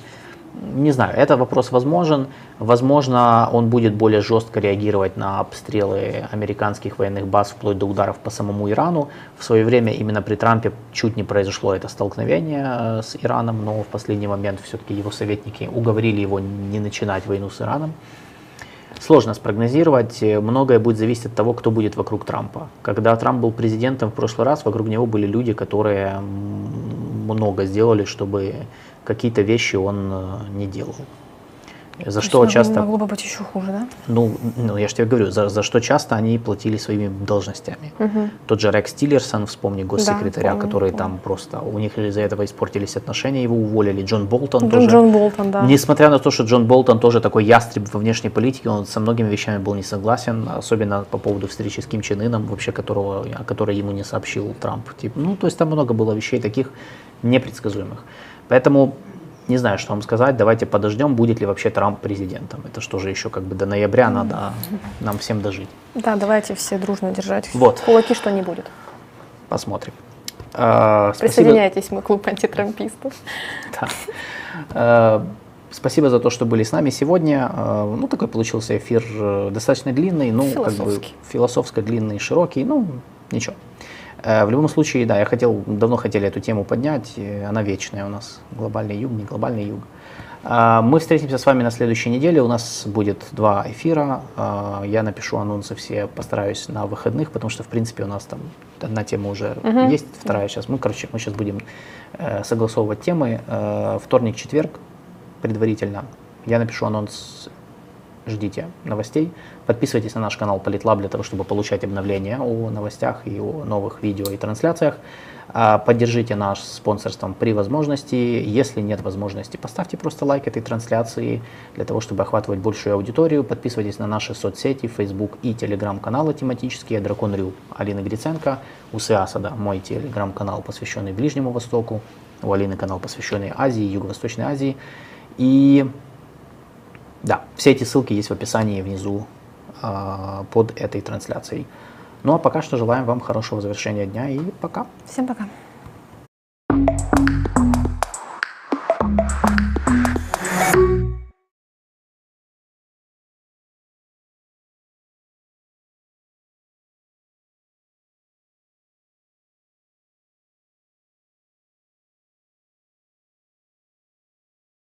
не знаю, это вопрос возможен. Возможно, он будет более жестко реагировать на обстрелы американских военных баз вплоть до ударов по самому Ирану. В свое время именно при Трампе чуть не произошло это столкновение э, с Ираном, но в последний момент все-таки его советники уговорили его не начинать войну с Ираном. Сложно спрогнозировать, многое будет зависеть от того, кто будет вокруг Трампа. Когда Трамп был президентом в прошлый раз, вокруг него были люди, которые много сделали, чтобы какие-то вещи он э, не делал. За То что часто... Могло бы быть еще хуже, да? Ну, ну я же тебе говорю, за, за что часто они платили своими должностями. Угу. Тот же Рекс Тиллерсон, вспомни госсекретаря, да, помню, который помню. там просто, у них из-за этого испортились отношения, его уволили. Джон Болтон Джон, тоже. Джон Болтон, да. Несмотря на то, что Джон Болтон тоже такой ястреб во внешней политике, он со многими вещами был не согласен, особенно по поводу встречи с Ким Чен Ыном, вообще которого, о которой ему не сообщил Трамп. Типа, ну, то есть там много было вещей таких непредсказуемых. Поэтому не знаю, что вам сказать. Давайте подождем, будет ли вообще Трамп президентом. Это что же еще как бы до ноября надо нам всем дожить. Да, давайте все дружно держать вот. кулаки, что не будет. Посмотрим. А, Присоединяйтесь, мы клуб антитрампистов. Да. А, спасибо за то, что были с нами сегодня. А, ну, такой получился эфир э, достаточно длинный, ну, как бы философско длинный, широкий, ну, ничего. Э, в любом случае, да, я хотел, давно хотели эту тему поднять, она вечная у нас, глобальный юг, не глобальный юг. Э, мы встретимся с вами на следующей неделе, у нас будет два эфира, э, я напишу анонсы все, постараюсь на выходных, потому что, в принципе, у нас там одна тема уже угу. есть, вторая сейчас, мы, короче, мы сейчас будем согласовывать темы, вторник, четверг предварительно, я напишу анонс ждите новостей. Подписывайтесь на наш канал Политлаб для того, чтобы получать обновления о новостях и о новых видео и трансляциях. А, поддержите наш спонсорством при возможности. Если нет возможности, поставьте просто лайк этой трансляции для того, чтобы охватывать большую аудиторию. Подписывайтесь на наши соцсети, Facebook и телеграм-каналы тематические. Дракон Рю Алина Гриценко, Усы Асада, мой телеграм-канал, посвященный Ближнему Востоку. У Алины канал, посвященный Азии, Юго-Восточной Азии. И да, все эти ссылки есть в описании внизу под этой трансляцией. Ну а пока что желаем вам хорошего завершения дня и пока. Всем пока.